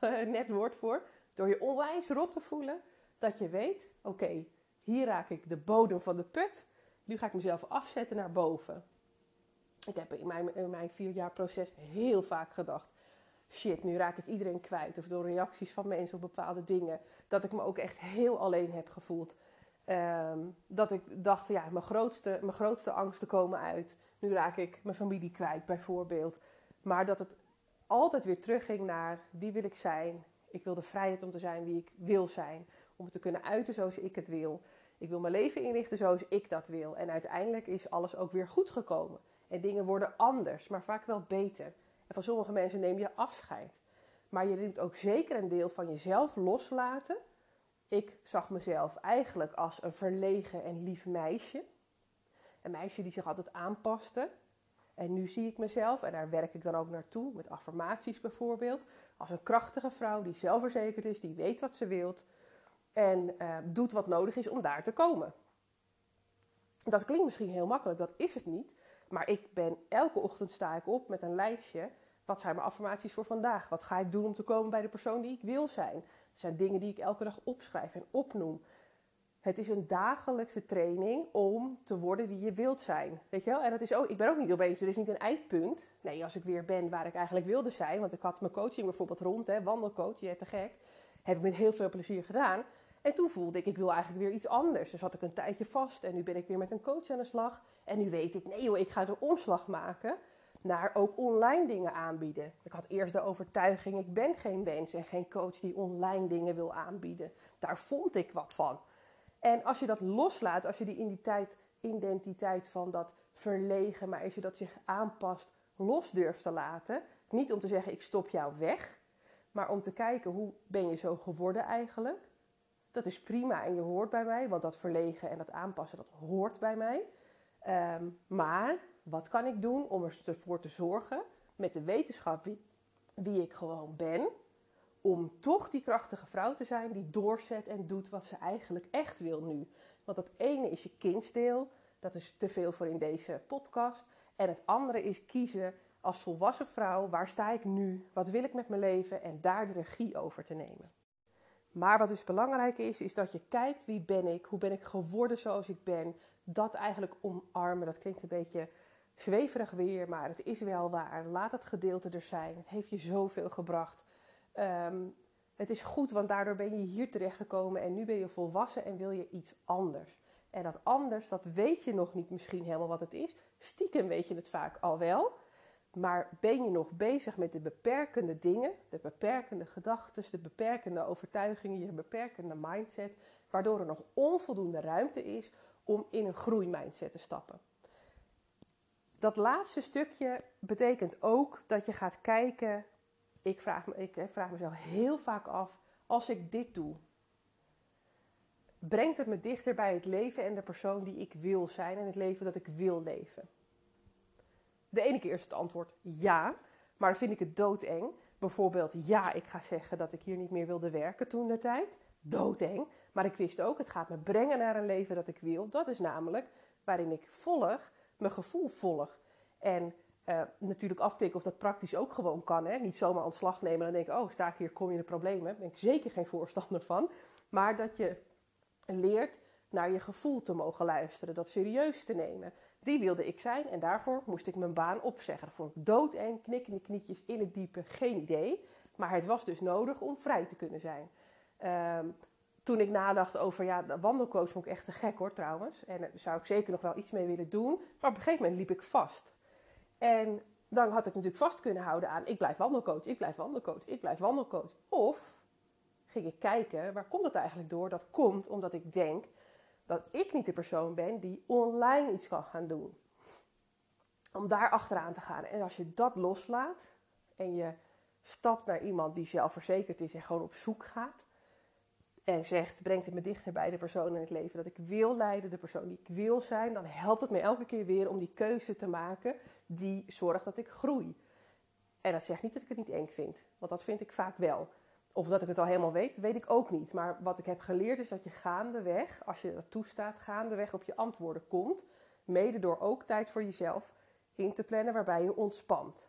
Net woord voor. Door je onwijs rot te voelen dat je weet, oké, hier raak ik de bodem van de put. Nu ga ik mezelf afzetten naar boven. Ik heb in mijn, in mijn vier jaar proces heel vaak gedacht, shit, nu raak ik iedereen kwijt. Of door reacties van mensen op bepaalde dingen. Dat ik me ook echt heel alleen heb gevoeld. Ehm, dat ik dacht, ja, mijn grootste, mijn grootste angsten komen uit. Nu raak ik mijn familie kwijt, bijvoorbeeld. Maar dat het altijd weer terugging naar wie wil ik zijn. Ik wil de vrijheid om te zijn wie ik wil zijn om het te kunnen uiten zoals ik het wil. Ik wil mijn leven inrichten zoals ik dat wil. En uiteindelijk is alles ook weer goed gekomen. En dingen worden anders, maar vaak wel beter. En van sommige mensen neem je afscheid. Maar je moet ook zeker een deel van jezelf loslaten. Ik zag mezelf eigenlijk als een verlegen en lief meisje. Een meisje die zich altijd aanpaste. En nu zie ik mezelf, en daar werk ik dan ook naartoe, met affirmaties bijvoorbeeld, als een krachtige vrouw die zelfverzekerd is, die weet wat ze wilt, en uh, doet wat nodig is om daar te komen. Dat klinkt misschien heel makkelijk, dat is het niet. Maar ik ben elke ochtend sta ik op met een lijstje. Wat zijn mijn affirmaties voor vandaag? Wat ga ik doen om te komen bij de persoon die ik wil zijn? Het zijn dingen die ik elke dag opschrijf en opnoem. Het is een dagelijkse training om te worden wie je wilt zijn. Weet je wel? En dat is ook, ik ben ook niet opeens, er is niet een eindpunt. Nee, als ik weer ben waar ik eigenlijk wilde zijn. Want ik had mijn coaching bijvoorbeeld rond, hè, wandelcoach, je te gek. Heb ik met heel veel plezier gedaan. En toen voelde ik, ik wil eigenlijk weer iets anders. Dus zat ik een tijdje vast en nu ben ik weer met een coach aan de slag. En nu weet ik, nee joh, ik ga de omslag maken naar ook online dingen aanbieden. Ik had eerst de overtuiging, ik ben geen mens en geen coach die online dingen wil aanbieden. Daar vond ik wat van. En als je dat loslaat, als je die identiteit, identiteit van dat verlegen, maar als je dat zich aanpast, los durft te laten. Niet om te zeggen, ik stop jou weg, maar om te kijken, hoe ben je zo geworden eigenlijk? Dat is prima en je hoort bij mij, want dat verlegen en dat aanpassen, dat hoort bij mij. Ehm, maar wat kan ik doen om ervoor te zorgen, met de wetenschap wie, wie ik gewoon ben, om toch die krachtige vrouw te zijn die doorzet en doet wat ze eigenlijk echt wil nu. Want dat ene is je kindsdeel, dat is te veel voor in deze podcast. En het andere is kiezen als volwassen vrouw, waar sta ik nu, wat wil ik met mijn leven en daar de regie over te nemen. Maar wat dus belangrijk is, is dat je kijkt wie ben ik, hoe ben ik geworden zoals ik ben. Dat eigenlijk omarmen, dat klinkt een beetje zweverig weer, maar het is wel waar. Laat het gedeelte er zijn. Het heeft je zoveel gebracht. Ehm, het is goed, want daardoor ben je hier terechtgekomen en nu ben je volwassen en wil je iets anders. En dat anders, dat weet je nog niet misschien helemaal wat het is. Stiekem weet je het vaak al wel. Maar ben je nog bezig met de beperkende dingen, de beperkende gedachten, de beperkende overtuigingen, je beperkende mindset, waardoor er nog onvoldoende ruimte is om in een groeimindset te stappen? Dat laatste stukje betekent ook dat je gaat kijken. Ik vraag, me, ik vraag mezelf heel vaak af: als ik dit doe, brengt het me dichter bij het leven en de persoon die ik wil zijn en het leven dat ik wil leven? De ene keer is het antwoord ja, maar vind ik het doodeng. Bijvoorbeeld, ja, ik ga zeggen dat ik hier niet meer wilde werken toen de tijd. Doodeng. Maar ik wist ook, het gaat me brengen naar een leven dat ik wil. Dat is namelijk waarin ik volg, mijn gevoel volg. En uh, natuurlijk aftikken of dat praktisch ook gewoon kan. Hè? Niet zomaar ontslag nemen en dan denk ik, oh, sta ik hier, kom je in de problemen. Daar ben ik zeker geen voorstander van. Maar dat je leert naar je gevoel te mogen luisteren, dat serieus te nemen. Die wilde ik zijn en daarvoor moest ik mijn baan opzeggen. Dat vond ik doodeng, knikkende knietjes in het diepe, geen idee. Maar het was dus nodig om vrij te kunnen zijn. Um, toen ik nadacht over, ja, de wandelcoach vond ik echt te gek hoor trouwens. En daar zou ik zeker nog wel iets mee willen doen. Maar op een gegeven moment liep ik vast. En dan had ik natuurlijk vast kunnen houden aan, ik blijf wandelcoach, ik blijf wandelcoach, ik blijf wandelcoach. Of ging ik kijken, waar komt dat eigenlijk door? Dat komt omdat ik denk dat ik niet de persoon ben die online iets kan gaan doen. Om daar achteraan te gaan. En als je dat loslaat en je stapt naar iemand die zelfverzekerd is en gewoon op zoek gaat. En zegt, brengt het me dichter bij de persoon in het leven dat ik wil leiden, de persoon die ik wil zijn. Dan helpt het me elke keer weer om die keuze te maken die zorgt dat ik groei. En dat zegt niet dat ik het niet eng vind, want dat vind ik vaak wel. Of dat ik het al helemaal weet, weet ik ook niet. Maar wat ik heb geleerd is dat je gaandeweg, als je dat toestaat, gaandeweg op je antwoorden komt. Mede door ook tijd voor jezelf in te plannen waarbij je ontspant.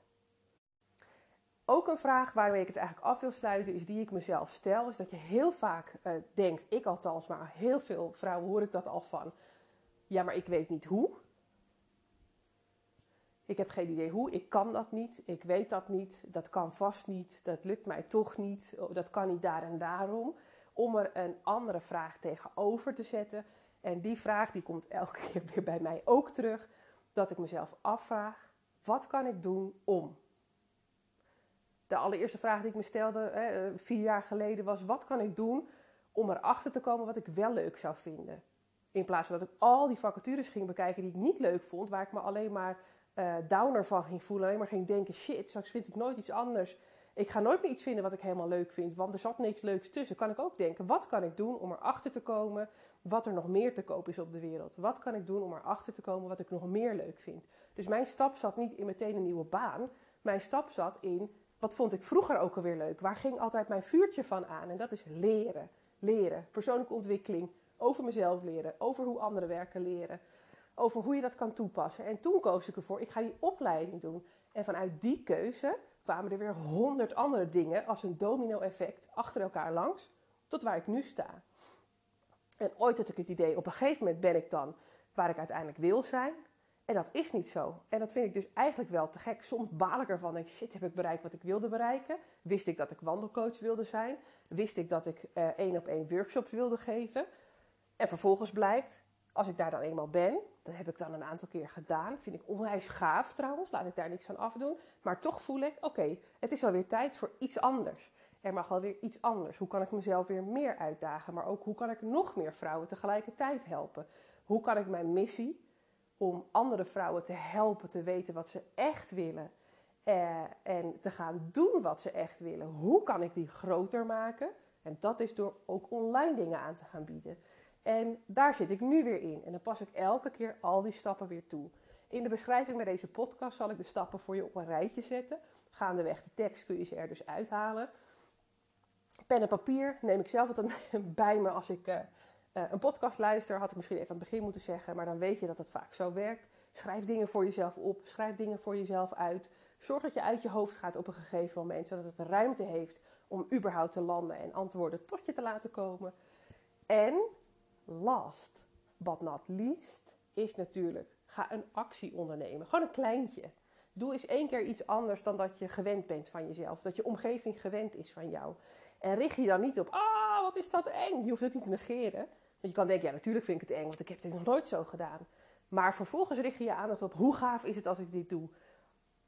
Ook een vraag waarmee ik het eigenlijk af wil sluiten, is die ik mezelf stel, is dat je heel vaak uh, denkt, ik althans, maar heel veel vrouwen hoor ik dat al van. Ja, maar ik weet niet hoe. Ik heb geen idee hoe, ik kan dat niet, ik weet dat niet, dat kan vast niet, dat lukt mij toch niet, oh, dat kan niet daar en daarom. Om er een andere vraag tegenover te zetten. En die vraag die komt elke keer weer bij mij ook terug, dat ik mezelf afvraag, wat kan ik doen om? De allereerste vraag die ik me stelde hè, vier jaar geleden was, wat kan ik doen om erachter te komen wat ik wel leuk zou vinden? In plaats van dat ik al die vacatures ging bekijken die ik niet leuk vond, waar ik me alleen maar uh, downer van ging voelen. Alleen maar ging denken, shit, straks vind ik nooit iets anders. Ik ga nooit meer iets vinden wat ik helemaal leuk vind, want er zat niks leuks tussen. Kan ik ook denken, wat kan ik doen om erachter te komen wat er nog meer te koop is op de wereld? Wat kan ik doen om erachter te komen wat ik nog meer leuk vind? Dus mijn stap zat niet in meteen een nieuwe baan. Mijn stap zat in, wat vond ik vroeger ook alweer leuk? Waar ging altijd mijn vuurtje van aan? En dat is leren. Leren, persoonlijke ontwikkeling, over mezelf leren, over hoe anderen werken leren over hoe je dat kan toepassen. En toen koos ik ervoor, ik ga die opleiding doen. En vanuit die keuze kwamen er weer honderd andere dingen als een domino-effect achter elkaar langs, tot waar ik nu sta. En ooit had ik het idee, op een gegeven moment ben ik dan waar ik uiteindelijk wil zijn. En dat is niet zo. En dat vind ik dus eigenlijk wel te gek. Soms baal ik ervan. Shit, heb ik bereikt wat ik wilde bereiken? Wist ik dat ik wandelcoach wilde zijn? Wist ik dat ik uh, één op één workshops wilde geven? En vervolgens blijkt, als ik daar dan eenmaal ben, dat heb ik dan een aantal keer gedaan. Vind ik onwijs gaaf trouwens, laat ik daar niks aan afdoen. Maar toch voel ik, oké, het is alweer tijd voor iets anders. Er mag alweer iets anders. Hoe kan ik mezelf weer meer uitdagen? Maar ook hoe kan ik nog meer vrouwen tegelijkertijd helpen? Hoe kan ik mijn missie om andere vrouwen te helpen te weten wat ze echt willen eh, en te gaan doen wat ze echt willen, hoe kan ik die groter maken? En dat is door ook online dingen aan te gaan bieden. En daar zit ik nu weer in. En dan pas ik elke keer al die stappen weer toe. In de beschrijving bij deze podcast zal ik de stappen voor je op een rijtje zetten. Gaandeweg de tekst kun je ze er dus uithalen. Pen en papier neem ik zelf altijd bij me als ik uh, een podcast luister. Had ik misschien even aan het begin moeten zeggen, maar dan weet je dat het vaak zo werkt. Schrijf dingen voor jezelf op, schrijf dingen voor jezelf uit. Zorg dat je uit je hoofd gaat op een gegeven moment, zodat het ruimte heeft om überhaupt te landen en antwoorden tot je te laten komen. En last but not least is natuurlijk, ga een actie ondernemen. Gewoon een kleintje. Doe eens één keer iets anders dan dat je gewend bent van jezelf. Dat je omgeving gewend is van jou. En richt je dan niet op, ah, wat is dat eng. Je hoeft het niet te negeren. Want je kan denken, ja, natuurlijk vind ik het eng, want ik heb dit nog nooit zo gedaan. Maar vervolgens richt je je aandacht op, hoe gaaf is het als ik dit doe?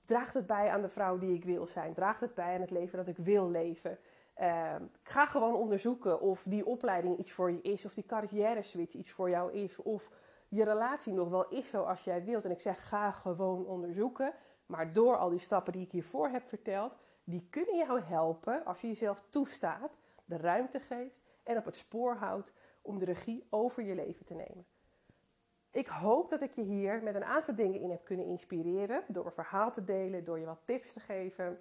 Draagt het bij aan de vrouw die ik wil zijn? Draagt het bij aan het leven dat ik wil leven? Uh, ga gewoon onderzoeken of die opleiding iets voor je is, of die carrière switch iets voor jou is, of je relatie nog wel is zoals jij wilt. En ik zeg, ga gewoon onderzoeken. Maar door al die stappen die ik hiervoor heb verteld, die kunnen jou helpen als je jezelf toestaat, de ruimte geeft en op het spoor houdt om de regie over je leven te nemen. Ik hoop dat ik je hier met een aantal dingen in heb kunnen inspireren. Door een verhaal te delen, door je wat tips te geven.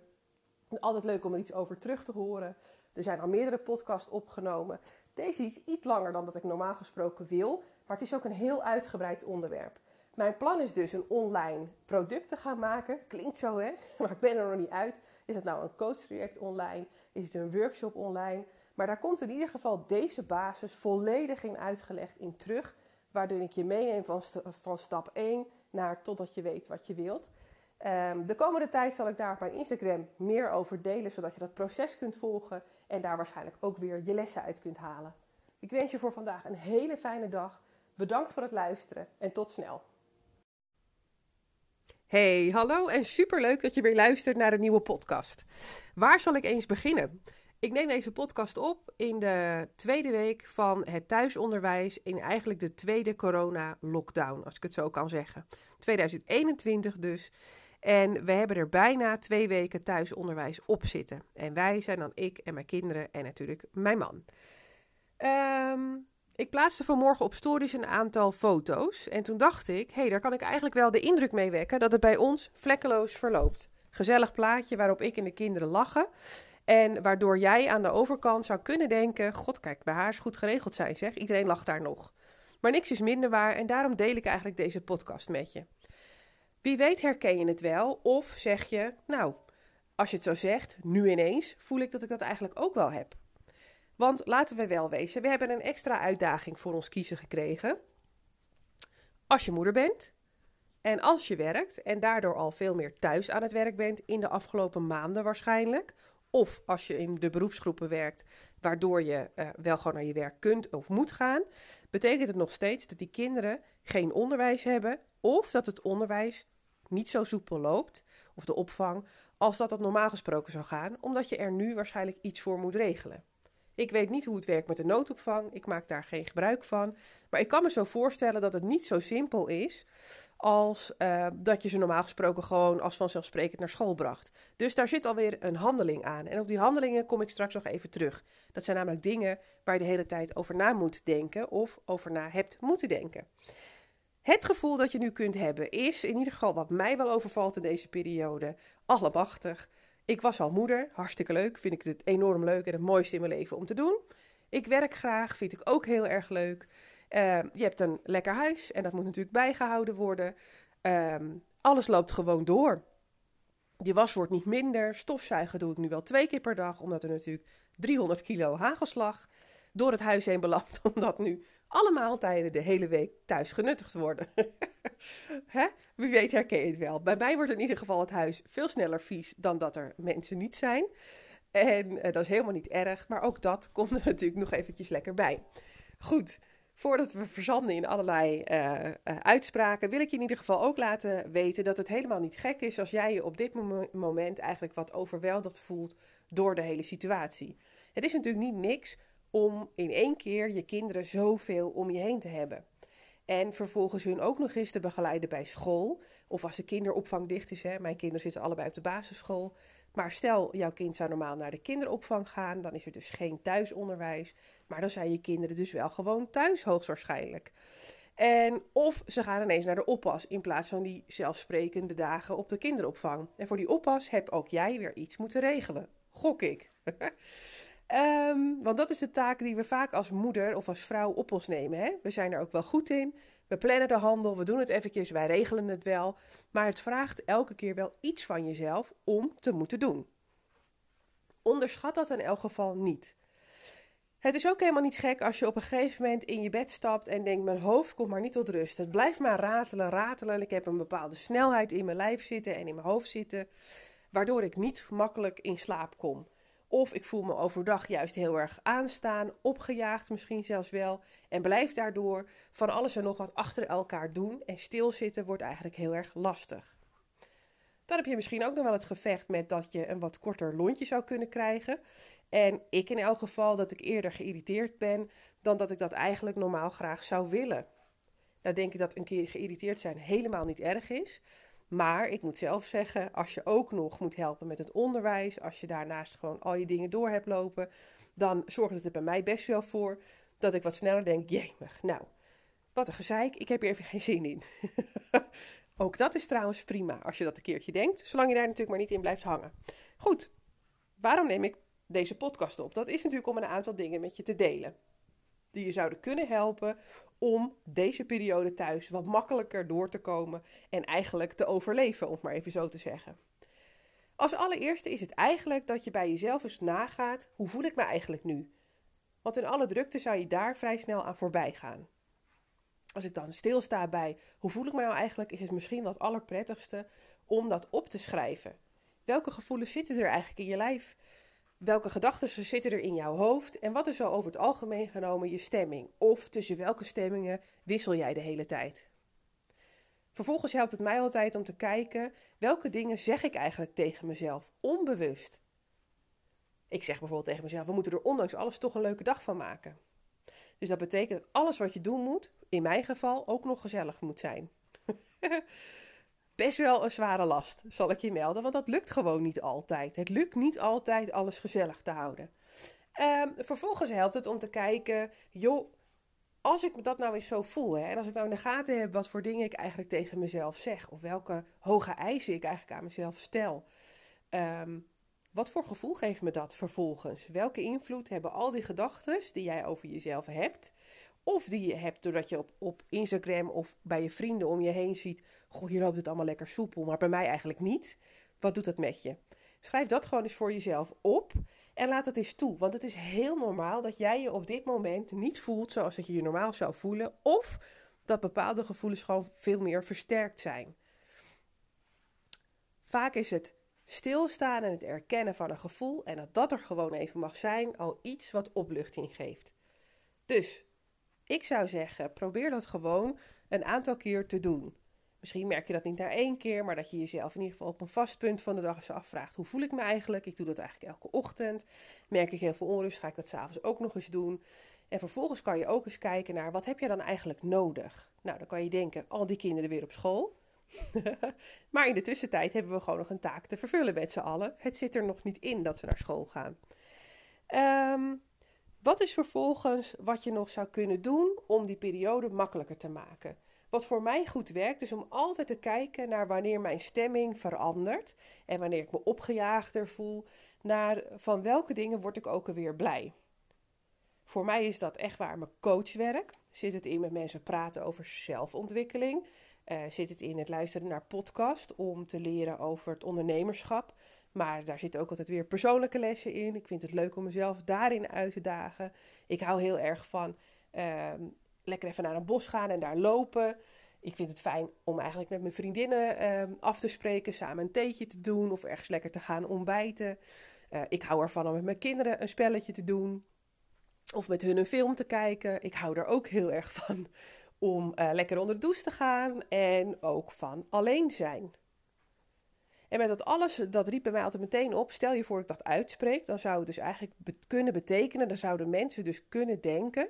Altijd leuk om er iets over terug te horen. Er zijn al meerdere podcasts opgenomen. Deze is iets langer dan dat ik normaal gesproken wil, maar het is ook een heel uitgebreid onderwerp. Mijn plan is dus een online product te gaan maken. Klinkt zo hè, maar ik ben er nog niet uit. Is het nou een coachtraject online? Is het een workshop online? Maar daar komt in ieder geval deze basis volledig in uitgelegd in terug. Waardoor ik je meeneem van, van stap 1 naar totdat je weet wat je wilt. Um, de komende tijd zal ik daar op mijn Instagram meer over delen, zodat je dat proces kunt volgen en daar waarschijnlijk ook weer je lessen uit kunt halen. Ik wens je voor vandaag een hele fijne dag. Bedankt voor het luisteren en tot snel. Hey, hallo en superleuk dat je weer luistert naar een nieuwe podcast. Waar zal ik eens beginnen? Ik neem deze podcast op in de tweede week van het thuisonderwijs in eigenlijk de tweede corona-lockdown, als ik het zo kan zeggen. 2021 dus. En we hebben er bijna twee weken thuisonderwijs op zitten. En wij zijn dan ik en mijn kinderen en natuurlijk mijn man. Um, ik plaatste vanmorgen op stories een aantal foto's. En toen dacht ik, hé, hey, daar kan ik eigenlijk wel de indruk mee wekken dat het bij ons vlekkeloos verloopt. Gezellig plaatje waarop ik en de kinderen lachen. En waardoor jij aan de overkant zou kunnen denken: God, kijk, bij haar is goed geregeld zijn, zeg. Iedereen lacht daar nog. Maar niks is minder waar en daarom deel ik eigenlijk deze podcast met je. Wie weet herken je het wel, of zeg je: Nou, als je het zo zegt, nu ineens, voel ik dat ik dat eigenlijk ook wel heb. Want laten we wel wezen, we hebben een extra uitdaging voor ons kiezen gekregen. Als je moeder bent en als je werkt en daardoor al veel meer thuis aan het werk bent in de afgelopen maanden waarschijnlijk, of als je in de beroepsgroepen werkt, waardoor je uh, wel gewoon naar je werk kunt of moet gaan, betekent het nog steeds dat die kinderen geen onderwijs hebben of dat het onderwijs niet zo soepel loopt, of de opvang, als dat het normaal gesproken zou gaan, omdat je er nu waarschijnlijk iets voor moet regelen. Ik weet niet hoe het werkt met de noodopvang, ik maak daar geen gebruik van, maar ik kan me zo voorstellen dat het niet zo simpel is als uh, dat je ze normaal gesproken gewoon als vanzelfsprekend naar school bracht. Dus daar zit alweer een handeling aan. En op die handelingen kom ik straks nog even terug. Dat zijn namelijk dingen waar je de hele tijd over na moet denken of over na hebt moeten denken. Het gevoel dat je nu kunt hebben is, in ieder geval wat mij wel overvalt in deze periode, allemachtig. Ik was al moeder, hartstikke leuk, vind ik het enorm leuk en het mooiste in mijn leven om te doen. Ik werk graag, vind ik ook heel erg leuk. Uh, je hebt een lekker huis en dat moet natuurlijk bijgehouden worden. Uh, alles loopt gewoon door. Je was wordt niet minder. Stofzuigen doe ik nu wel twee keer per dag, omdat er natuurlijk 300 kilo hagelslag door het huis heen belandt. Omdat nu alle maaltijden de hele week thuis genuttigd worden. Hè? Wie weet herken je het wel. Bij mij wordt in ieder geval het huis veel sneller vies dan dat er mensen niet zijn. En uh, dat is helemaal niet erg, maar ook dat komt er natuurlijk nog eventjes lekker bij. Goed, voordat we verzanden in allerlei uh, uh, uitspraken, wil ik je in ieder geval ook laten weten dat het helemaal niet gek is als jij je op dit mom moment eigenlijk wat overweldigd voelt door de hele situatie. Het is natuurlijk niet niks om in één keer je kinderen zoveel om je heen te hebben. En vervolgens hun ook nog eens te begeleiden bij school. Of als de kinderopvang dicht is. Hè. Mijn kinderen zitten allebei op de basisschool. Maar stel, jouw kind zou normaal naar de kinderopvang gaan. Dan is er dus geen thuisonderwijs. Maar dan zijn je kinderen dus wel gewoon thuis hoogstwaarschijnlijk. En of ze gaan ineens naar de oppas in plaats van die zelfsprekende dagen op de kinderopvang. En voor die oppas heb ook jij weer iets moeten regelen. Gok ik. um, want dat is de taak die we vaak als moeder of als vrouw op ons nemen. Hè? We zijn er ook wel goed in. We plannen de handel, we doen het eventjes, wij regelen het wel. Maar het vraagt elke keer wel iets van jezelf om te moeten doen. Onderschat dat in elk geval niet. Het is ook helemaal niet gek als je op een gegeven moment in je bed stapt en denkt: Mijn hoofd komt maar niet tot rust. Het blijft maar ratelen, ratelen. Ik heb een bepaalde snelheid in mijn lijf zitten en in mijn hoofd zitten, waardoor ik niet makkelijk in slaap kom. Of ik voel me overdag juist heel erg aanstaan, opgejaagd misschien zelfs wel. En blijf daardoor van alles en nog wat achter elkaar doen. En stilzitten wordt eigenlijk heel erg lastig. Dan heb je misschien ook nog wel het gevecht met dat je een wat korter lontje zou kunnen krijgen. En ik in elk geval dat ik eerder geïrriteerd ben dan dat ik dat eigenlijk normaal graag zou willen. Nou denk ik dat een keer geïrriteerd zijn helemaal niet erg is. Maar ik moet zelf zeggen, als je ook nog moet helpen met het onderwijs, als je daarnaast gewoon al je dingen door hebt lopen, dan zorgt het er bij mij best wel voor dat ik wat sneller denk, jemig, nou, wat een gezeik, ik heb hier even geen zin in. ook dat is trouwens prima als je dat een keertje denkt, zolang je daar natuurlijk maar niet in blijft hangen. Goed, waarom neem ik deze podcast op? Dat is natuurlijk om een aantal dingen met je te delen. Die je zouden kunnen helpen om deze periode thuis wat makkelijker door te komen en eigenlijk te overleven, om het maar even zo te zeggen. Als allereerste is het eigenlijk dat je bij jezelf eens nagaat: hoe voel ik me eigenlijk nu? Want in alle drukte zou je daar vrij snel aan voorbij gaan. Als ik dan stilsta bij hoe voel ik me nou eigenlijk, is het misschien wat allerprettigste om dat op te schrijven. Welke gevoelens zitten er eigenlijk in je lijf? Welke gedachten zitten er in jouw hoofd en wat is zo over het algemeen genomen je stemming? Of tussen welke stemmingen wissel jij de hele tijd? Vervolgens helpt het mij altijd om te kijken welke dingen zeg ik eigenlijk tegen mezelf, onbewust. Ik zeg bijvoorbeeld tegen mezelf: we moeten er ondanks alles toch een leuke dag van maken. Dus dat betekent dat alles wat je doen moet, in mijn geval ook nog gezellig moet zijn. Best wel een zware last, zal ik je melden, want dat lukt gewoon niet altijd. Het lukt niet altijd alles gezellig te houden. Ehm, vervolgens helpt het om te kijken, joh, als ik dat nou eens zo voel, hè, en als ik nou in de gaten heb wat voor dingen ik eigenlijk tegen mezelf zeg, of welke hoge eisen ik eigenlijk aan mezelf stel, ehm, wat voor gevoel geeft me dat vervolgens? Welke invloed hebben al die gedachten die jij over jezelf hebt, of die je hebt doordat je op, op Instagram of bij je vrienden om je heen ziet, goh, hier loopt het allemaal lekker soepel, maar bij mij eigenlijk niet. Wat doet dat met je? Schrijf dat gewoon eens voor jezelf op en laat het eens toe. Want het is heel normaal dat jij je op dit moment niet voelt zoals dat je je normaal zou voelen. Of dat bepaalde gevoelens gewoon veel meer versterkt zijn. Vaak is het stilstaan en het erkennen van een gevoel en dat dat er gewoon even mag zijn al iets wat opluchting geeft. Dus ik zou zeggen, probeer dat gewoon een aantal keer te doen. Misschien merk je dat niet na één keer, maar dat je jezelf in ieder geval op een vast punt van de dag eens afvraagt: hoe voel ik me eigenlijk? Ik doe dat eigenlijk elke ochtend. Merk ik heel veel onrust, ga ik dat s'avonds ook nog eens doen. En vervolgens kan je ook eens kijken naar wat heb je dan eigenlijk nodig? Nou, dan kan je denken: al die kinderen weer op school. maar in de tussentijd hebben we gewoon nog een taak te vervullen met z'n allen. Het zit er nog niet in dat ze naar school gaan. Ehm, wat is vervolgens wat je nog zou kunnen doen om die periode makkelijker te maken? Wat voor mij goed werkt, is om altijd te kijken naar wanneer mijn stemming verandert en wanneer ik me opgejaagder voel, naar van welke dingen word ik ook alweer blij. Voor mij is dat echt waar mijn coachwerk. Zit het in met mensen praten over zelfontwikkeling? Uh, zit het in het luisteren naar podcast om te leren over het ondernemerschap? Maar daar zitten ook altijd weer persoonlijke lessen in. Ik vind het leuk om mezelf daarin uit te dagen. Ik hou heel erg van ehm, lekker even naar een bos gaan en daar lopen. Ik vind het fijn om eigenlijk met mijn vriendinnen ehm, af te spreken, samen een theetje te doen of ergens lekker te gaan ontbijten. Uh, ik hou ervan om met mijn kinderen een spelletje te doen of met hun een film te kijken. Ik hou er ook heel erg van om uh, lekker onder de douche te gaan en ook van alleen zijn. En met dat alles, dat riep bij mij altijd meteen op. Stel je voor ik dat uitspreek, dan zou het dus eigenlijk kunnen betekenen, dan zouden mensen dus kunnen denken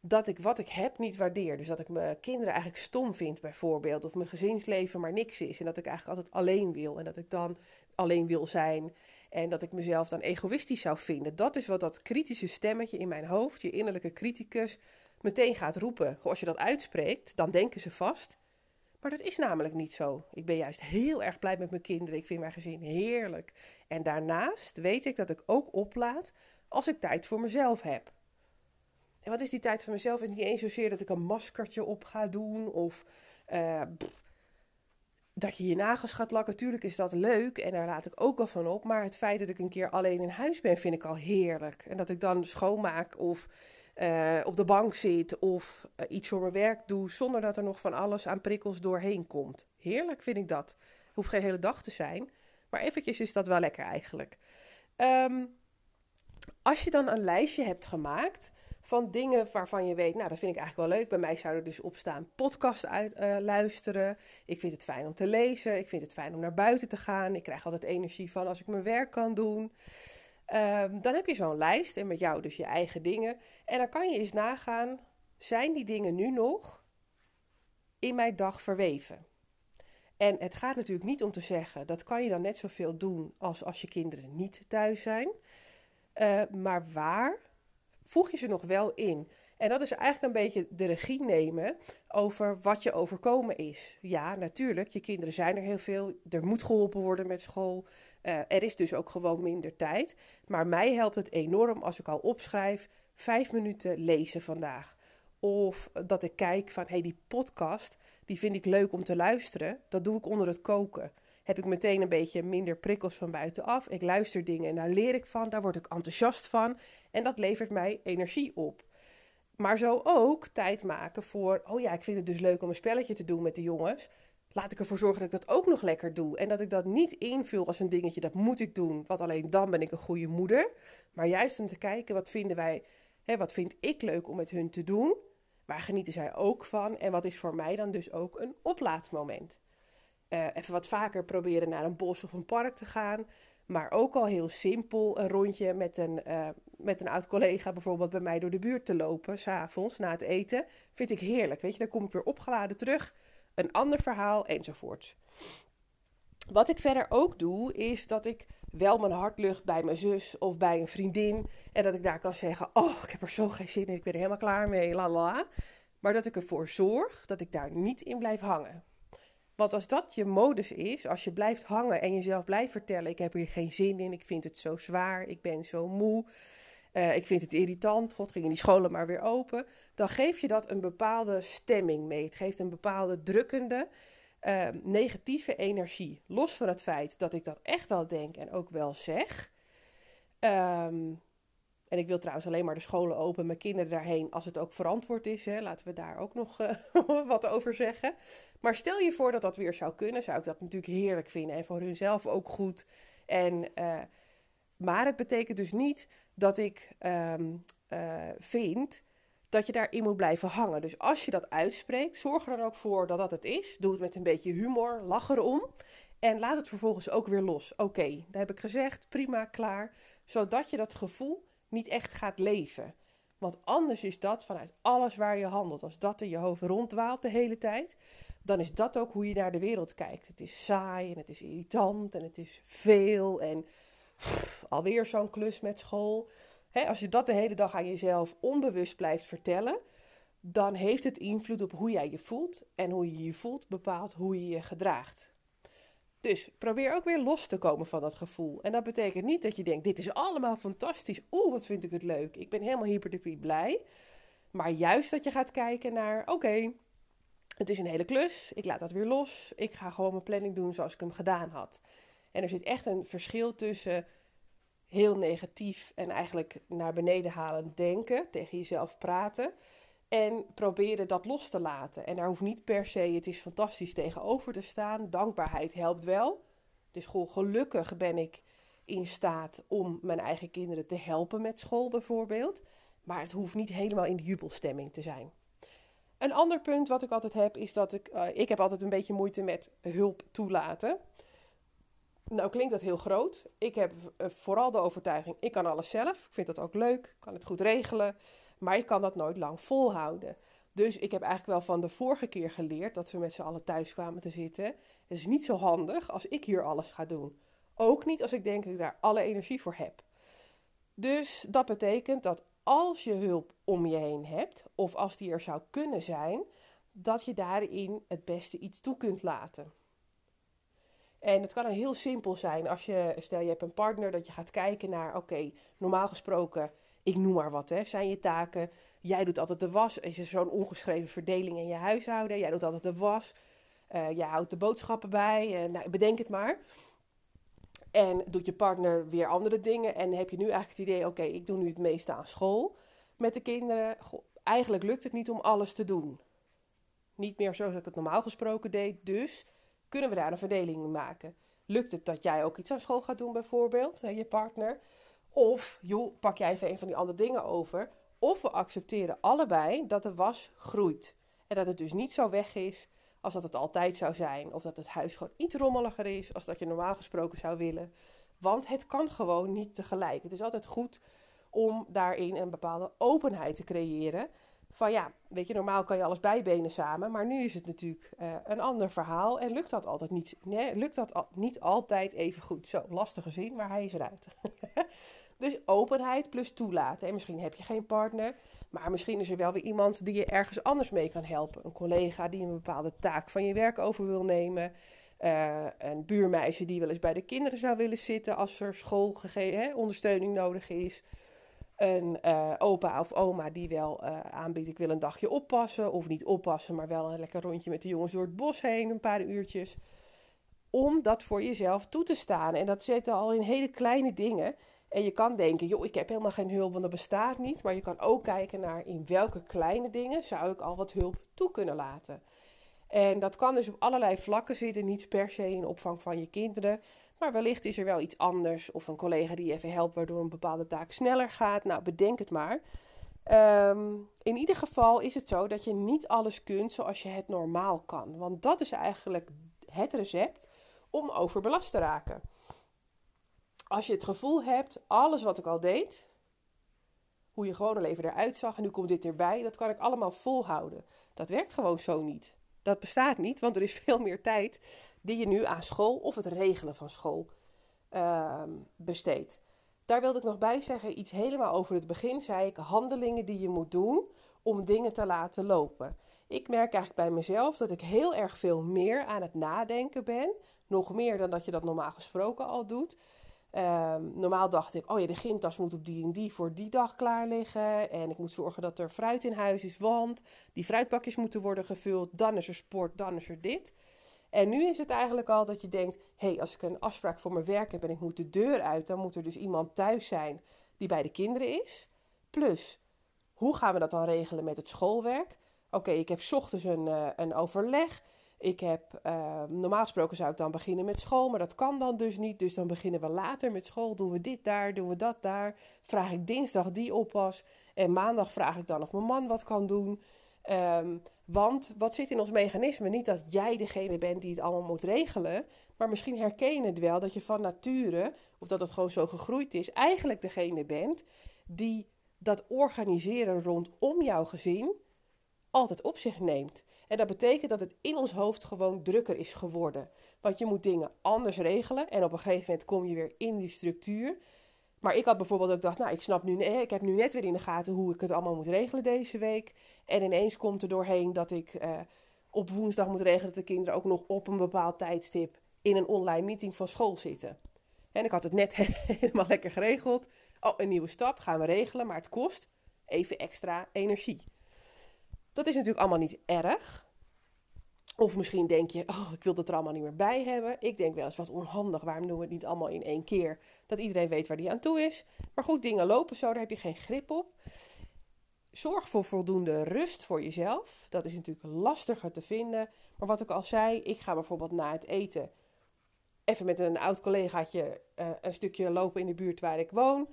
dat ik wat ik heb niet waardeer. Dus dat ik mijn kinderen eigenlijk stom vind, bijvoorbeeld. Of mijn gezinsleven maar niks is. En dat ik eigenlijk altijd alleen wil. En dat ik dan alleen wil zijn. En dat ik mezelf dan egoïstisch zou vinden. Dat is wat dat kritische stemmetje in mijn hoofd, je innerlijke criticus, meteen gaat roepen. Als je dat uitspreekt, dan denken ze vast. Maar dat is namelijk niet zo. Ik ben juist heel erg blij met mijn kinderen. Ik vind mijn gezin heerlijk. En daarnaast weet ik dat ik ook oplaad als ik tijd voor mezelf heb. En wat is die tijd voor mezelf? Het is niet eens zozeer dat ik een maskertje op ga doen of uh, dat je je nagels gaat lakken. Tuurlijk is dat leuk en daar laat ik ook wel van op. Maar het feit dat ik een keer alleen in huis ben, vind ik al heerlijk. En dat ik dan schoonmaak of uh, op de bank zit of uh, iets voor mijn werk doe zonder dat er nog van alles aan prikkels doorheen komt. Heerlijk vind ik dat. Hoeft geen hele dag te zijn, maar eventjes is dat wel lekker eigenlijk. Um, als je dan een lijstje hebt gemaakt van dingen waarvan je weet, nou dat vind ik eigenlijk wel leuk. Bij mij zou er dus op staan podcast uit, uh, luisteren. Ik vind het fijn om te lezen. Ik vind het fijn om naar buiten te gaan. Ik krijg altijd energie van als ik mijn werk kan doen. Um, dan heb je zo'n lijst en met jou dus je eigen dingen. En dan kan je eens nagaan, zijn die dingen nu nog in mijn dag verweven? En het gaat natuurlijk niet om te zeggen, dat kan je dan net zoveel doen als als je kinderen niet thuis zijn. Uh, maar waar voeg je ze nog wel in? En dat is eigenlijk een beetje de regie nemen over wat je overkomen is. Ja, natuurlijk, je kinderen zijn er heel veel. Er moet geholpen worden met school. Uh, er is dus ook gewoon minder tijd. Maar mij helpt het enorm als ik al opschrijf: vijf minuten lezen vandaag. Of dat ik kijk van, hey, die podcast, die vind ik leuk om te luisteren. Dat doe ik onder het koken. Heb ik meteen een beetje minder prikkels van buitenaf. Ik luister dingen en daar leer ik van. Daar word ik enthousiast van. En dat levert mij energie op. Maar zo ook tijd maken voor, oh ja, ik vind het dus leuk om een spelletje te doen met de jongens. Laat ik ervoor zorgen dat ik dat ook nog lekker doe. En dat ik dat niet invul als een dingetje, dat moet ik doen, want alleen dan ben ik een goede moeder. Maar juist om te kijken, wat vinden wij, hè, wat vind ik leuk om met hun te doen? Waar genieten zij ook van? En wat is voor mij dan dus ook een oplaadmoment? Uh, even wat vaker proberen naar een bos of een park te gaan. Maar ook al heel simpel een rondje met een, uh, met een oud collega bijvoorbeeld bij mij door de buurt te lopen, s'avonds na het eten, vind ik heerlijk. Weet je, dan kom ik weer opgeladen terug, een ander verhaal enzovoort. Wat ik verder ook doe, is dat ik wel mijn hart lucht bij mijn zus of bij een vriendin. En dat ik daar kan zeggen: Oh, ik heb er zo geen zin in, ik ben er helemaal klaar mee, la la. Maar dat ik ervoor zorg dat ik daar niet in blijf hangen. Want als dat je modus is, als je blijft hangen en jezelf blijft vertellen: Ik heb hier geen zin in, ik vind het zo zwaar, ik ben zo moe. Uh, ik vind het irritant, god gingen die scholen maar weer open. Dan geef je dat een bepaalde stemming mee. Het geeft een bepaalde drukkende, uh, negatieve energie. Los van het feit dat ik dat echt wel denk en ook wel zeg. Um, en ik wil trouwens alleen maar de scholen open, mijn kinderen daarheen, als het ook verantwoord is. Hè. Laten we daar ook nog uh, wat over zeggen. Maar stel je voor dat dat weer zou kunnen, zou ik dat natuurlijk heerlijk vinden. En voor hunzelf ook goed. En, uh, maar het betekent dus niet dat ik um, uh, vind dat je daarin moet blijven hangen. Dus als je dat uitspreekt, zorg er dan ook voor dat dat het is. Doe het met een beetje humor, lach erom. En laat het vervolgens ook weer los. Oké, dat heb ik gezegd, prima, klaar. Zodat je dat gevoel niet echt gaat leven. Want anders is dat vanuit alles waar je handelt. Als dat in je hoofd ronddwaalt de hele tijd, dan is dat ook hoe je naar de wereld kijkt. Het is saai en het is irritant en het is veel en alweer zo'n klus met school. als je dat de hele dag aan jezelf onbewust blijft vertellen, dan heeft het invloed op hoe jij je voelt. En hoe je je voelt bepaalt hoe je je gedraagt. Dus probeer ook weer los te komen van dat gevoel. En dat betekent niet dat je denkt: dit is allemaal fantastisch. Oeh, wat vind ik het leuk. Ik ben helemaal hyperduper blij. Maar juist dat je gaat kijken naar: oké, het is een hele klus. Ik laat dat weer los. Ik ga gewoon mijn planning doen zoals ik hem gedaan had. En er zit echt een verschil tussen heel negatief en eigenlijk naar beneden halen denken, tegen jezelf praten. En proberen dat los te laten. En daar hoeft niet per se, het is fantastisch tegenover te staan. Dankbaarheid helpt wel. Dus gewoon gelukkig ben ik in staat om mijn eigen kinderen te helpen met school bijvoorbeeld. Maar het hoeft niet helemaal in de jubelstemming te zijn. Een ander punt wat ik altijd heb, is dat ik, uh, ik heb altijd een beetje moeite met hulp toelaten. Nou klinkt dat heel groot. Ik heb uh, vooral de overtuiging, ik kan alles zelf. Ik vind dat ook leuk, kan het goed regelen. Maar je kan dat nooit lang volhouden. Dus ik heb eigenlijk wel van de vorige keer geleerd dat we met z'n allen thuis kwamen te zitten. Het is niet zo handig als ik hier alles ga doen. Ook niet als ik denk dat ik daar alle energie voor heb. Dus dat betekent dat als je hulp om je heen hebt, of als die er zou kunnen zijn, dat je daarin het beste iets toe kunt laten. En het kan heel simpel zijn als je, stel je hebt een partner, dat je gaat kijken naar, oké, normaal gesproken ik noem maar wat, hè, zijn je taken. Jij doet altijd de was. Is er zo'n ongeschreven verdeling in je huishouden? Jij doet altijd de was. Uh, jij houdt de boodschappen bij. Uh, nou, bedenk het maar. En doet je partner weer andere dingen. En heb je nu eigenlijk het idee: oké, ik doe nu het meeste aan school met de kinderen. Eigenlijk lukt het niet om alles te doen. Niet meer zoals ik het normaal gesproken deed. Dus kunnen we daar een verdeling in maken? Lukt het dat jij ook iets aan school gaat doen, bijvoorbeeld, je partner? Of, joh, pak jij even een van die andere dingen over. Of we accepteren allebei dat de was groeit. En dat het dus niet zo weg is als dat het altijd zou zijn. Of dat het huis gewoon iets rommeliger is als dat je normaal gesproken zou willen. Want het kan gewoon niet tegelijk. Het is altijd goed om daarin een bepaalde openheid te creëren. Van ja, weet je, normaal kan je alles bijbenen samen, maar nu is het natuurlijk uh, een ander verhaal en lukt dat altijd niet, nee, lukt dat niet altijd even goed. Zo, lastige zin, maar hij is eruit. Dus openheid plus toelaten. En misschien heb je geen partner, maar misschien is er wel weer iemand die je ergens anders mee kan helpen. Een collega die een bepaalde taak van je werk over wil nemen. Uh, een buurmeisje die wel eens bij de kinderen zou willen zitten als er schoolondersteuning nodig is. Een uh, opa of oma die wel uh, aanbiedt: ik wil een dagje oppassen. Of niet oppassen, maar wel een lekker rondje met de jongens door het bos heen, een paar uurtjes. Om dat voor jezelf toe te staan. En dat zitten al in hele kleine dingen. En je kan denken, joh, ik heb helemaal geen hulp, want dat bestaat niet. Maar je kan ook kijken naar in welke kleine dingen zou ik al wat hulp toe kunnen laten. En dat kan dus op allerlei vlakken zitten, niet per se in opvang van je kinderen. Maar wellicht is er wel iets anders of een collega die je even helpt waardoor een bepaalde taak sneller gaat. Nou, bedenk het maar. Ehm, in ieder geval is het zo dat je niet alles kunt zoals je het normaal kan. Want dat is eigenlijk het recept om overbelast te raken. Als je het gevoel hebt, alles wat ik al deed, hoe je gewone leven eruit zag en nu komt dit erbij, dat kan ik allemaal volhouden. Dat werkt gewoon zo niet. Dat bestaat niet, want er is veel meer tijd die je nu aan school of het regelen van school uh, besteedt. Daar wilde ik nog bij zeggen, iets helemaal over het begin zei ik, handelingen die je moet doen om dingen te laten lopen. Ik merk eigenlijk bij mezelf dat ik heel erg veel meer aan het nadenken ben. Nog meer dan dat je dat normaal gesproken al doet. Um, normaal dacht ik, oh ja, de gymtas moet op die en die voor die dag klaar liggen. En ik moet zorgen dat er fruit in huis is, want die fruitbakjes moeten worden gevuld. Dan is er sport, dan is er dit. En nu is het eigenlijk al dat je denkt: hé, hey, als ik een afspraak voor mijn werk heb en ik moet de deur uit, dan moet er dus iemand thuis zijn die bij de kinderen is. Plus, hoe gaan we dat dan regelen met het schoolwerk? Oké, ik heb ochtends een, uh, een overleg. Ik heb, uh, normaal gesproken zou ik dan beginnen met school, maar dat kan dan dus niet. Dus dan beginnen we later met school. Doen we dit daar, doen we dat daar. Vraag ik dinsdag die oppas. En maandag vraag ik dan of mijn man wat kan doen. Um, want wat zit in ons mechanisme? Niet dat jij degene bent die het allemaal moet regelen, maar misschien herken je het wel dat je van nature, of dat het gewoon zo gegroeid is, eigenlijk degene bent die dat organiseren rondom jouw gezin altijd op zich neemt. En dat betekent dat het in ons hoofd gewoon drukker is geworden. Want je moet dingen anders regelen en op een gegeven moment kom je weer in die structuur. Maar ik had bijvoorbeeld ook gedacht, nou, ik snap nu, ik heb nu net weer in de gaten hoe ik het allemaal moet regelen deze week. En ineens komt er doorheen dat ik uh, op woensdag moet regelen dat de kinderen ook nog op een bepaald tijdstip in een online meeting van school zitten. En ik had het net helemaal lekker geregeld. Oh, een nieuwe stap gaan we regelen, maar het kost even extra energie. Dat is natuurlijk allemaal niet erg. Of misschien denk je, oh, ik wil het er allemaal niet meer bij hebben. Ik denk wel eens wat onhandig. Waarom doen we het niet allemaal in één keer? Dat iedereen weet waar die aan toe is. Maar goed, dingen lopen zo, daar heb je geen grip op. Zorg voor voldoende rust voor jezelf. Dat is natuurlijk lastiger te vinden. Maar wat ik al zei, ik ga bijvoorbeeld na het eten even met een oud collegaatje uh, een stukje lopen in de buurt waar ik woon.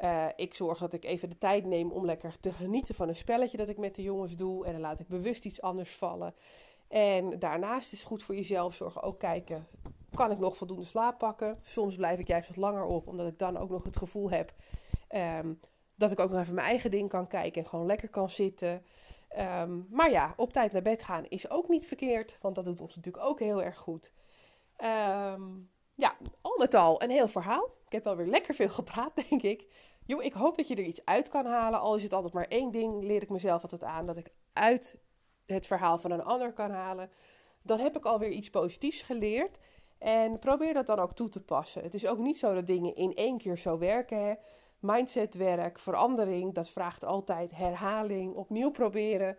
Uh, ik zorg dat ik even de tijd neem om lekker te genieten van een spelletje dat ik met de jongens doe. En dan laat ik bewust iets anders vallen. En daarnaast is goed voor jezelf zorgen ook kijken, kan ik nog voldoende slaap pakken? Soms blijf ik juist wat langer op, omdat ik dan ook nog het gevoel heb um, dat ik ook nog even mijn eigen ding kan kijken en gewoon lekker kan zitten. Um, maar ja, op tijd naar bed gaan is ook niet verkeerd, want dat doet ons natuurlijk ook heel erg goed. Um, ja, al met al een heel verhaal. Ik heb wel weer lekker veel gepraat, denk ik. Jo, ik hoop dat je er iets uit kan halen. Al is het altijd maar één ding, leer ik mezelf altijd aan. Dat ik uit het verhaal van een ander kan halen, dan heb ik alweer iets positiefs geleerd. En probeer dat dan ook toe te passen. Het is ook niet zo dat dingen in één keer zo werken. Hè? Mindsetwerk, verandering, dat vraagt altijd herhaling, opnieuw proberen.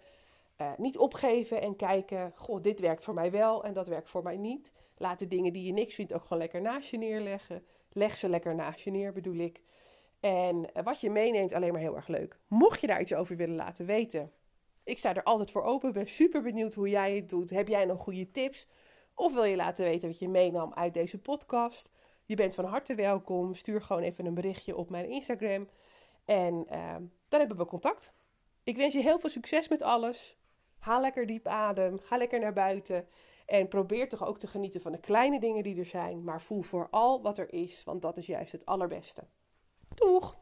Uh, niet opgeven en kijken, goh, dit werkt voor mij wel en dat werkt voor mij niet. Laat de dingen die je niks vindt ook gewoon lekker naast je neerleggen. Leg ze lekker naast je neer, bedoel ik. En wat je meeneemt, alleen maar heel erg leuk. Mocht je daar iets over willen laten weten, ik sta er altijd voor open. Ben super benieuwd hoe jij het doet. Heb jij nog goede tips? Of wil je laten weten wat je meenam uit deze podcast? Je bent van harte welkom. Stuur gewoon even een berichtje op mijn Instagram. En uh, dan hebben we contact. Ik wens je heel veel succes met alles. Haal lekker diep adem. Ga lekker naar buiten. En probeer toch ook te genieten van de kleine dingen die er zijn. Maar voel vooral wat er is, want dat is juist het allerbeste. Doeg!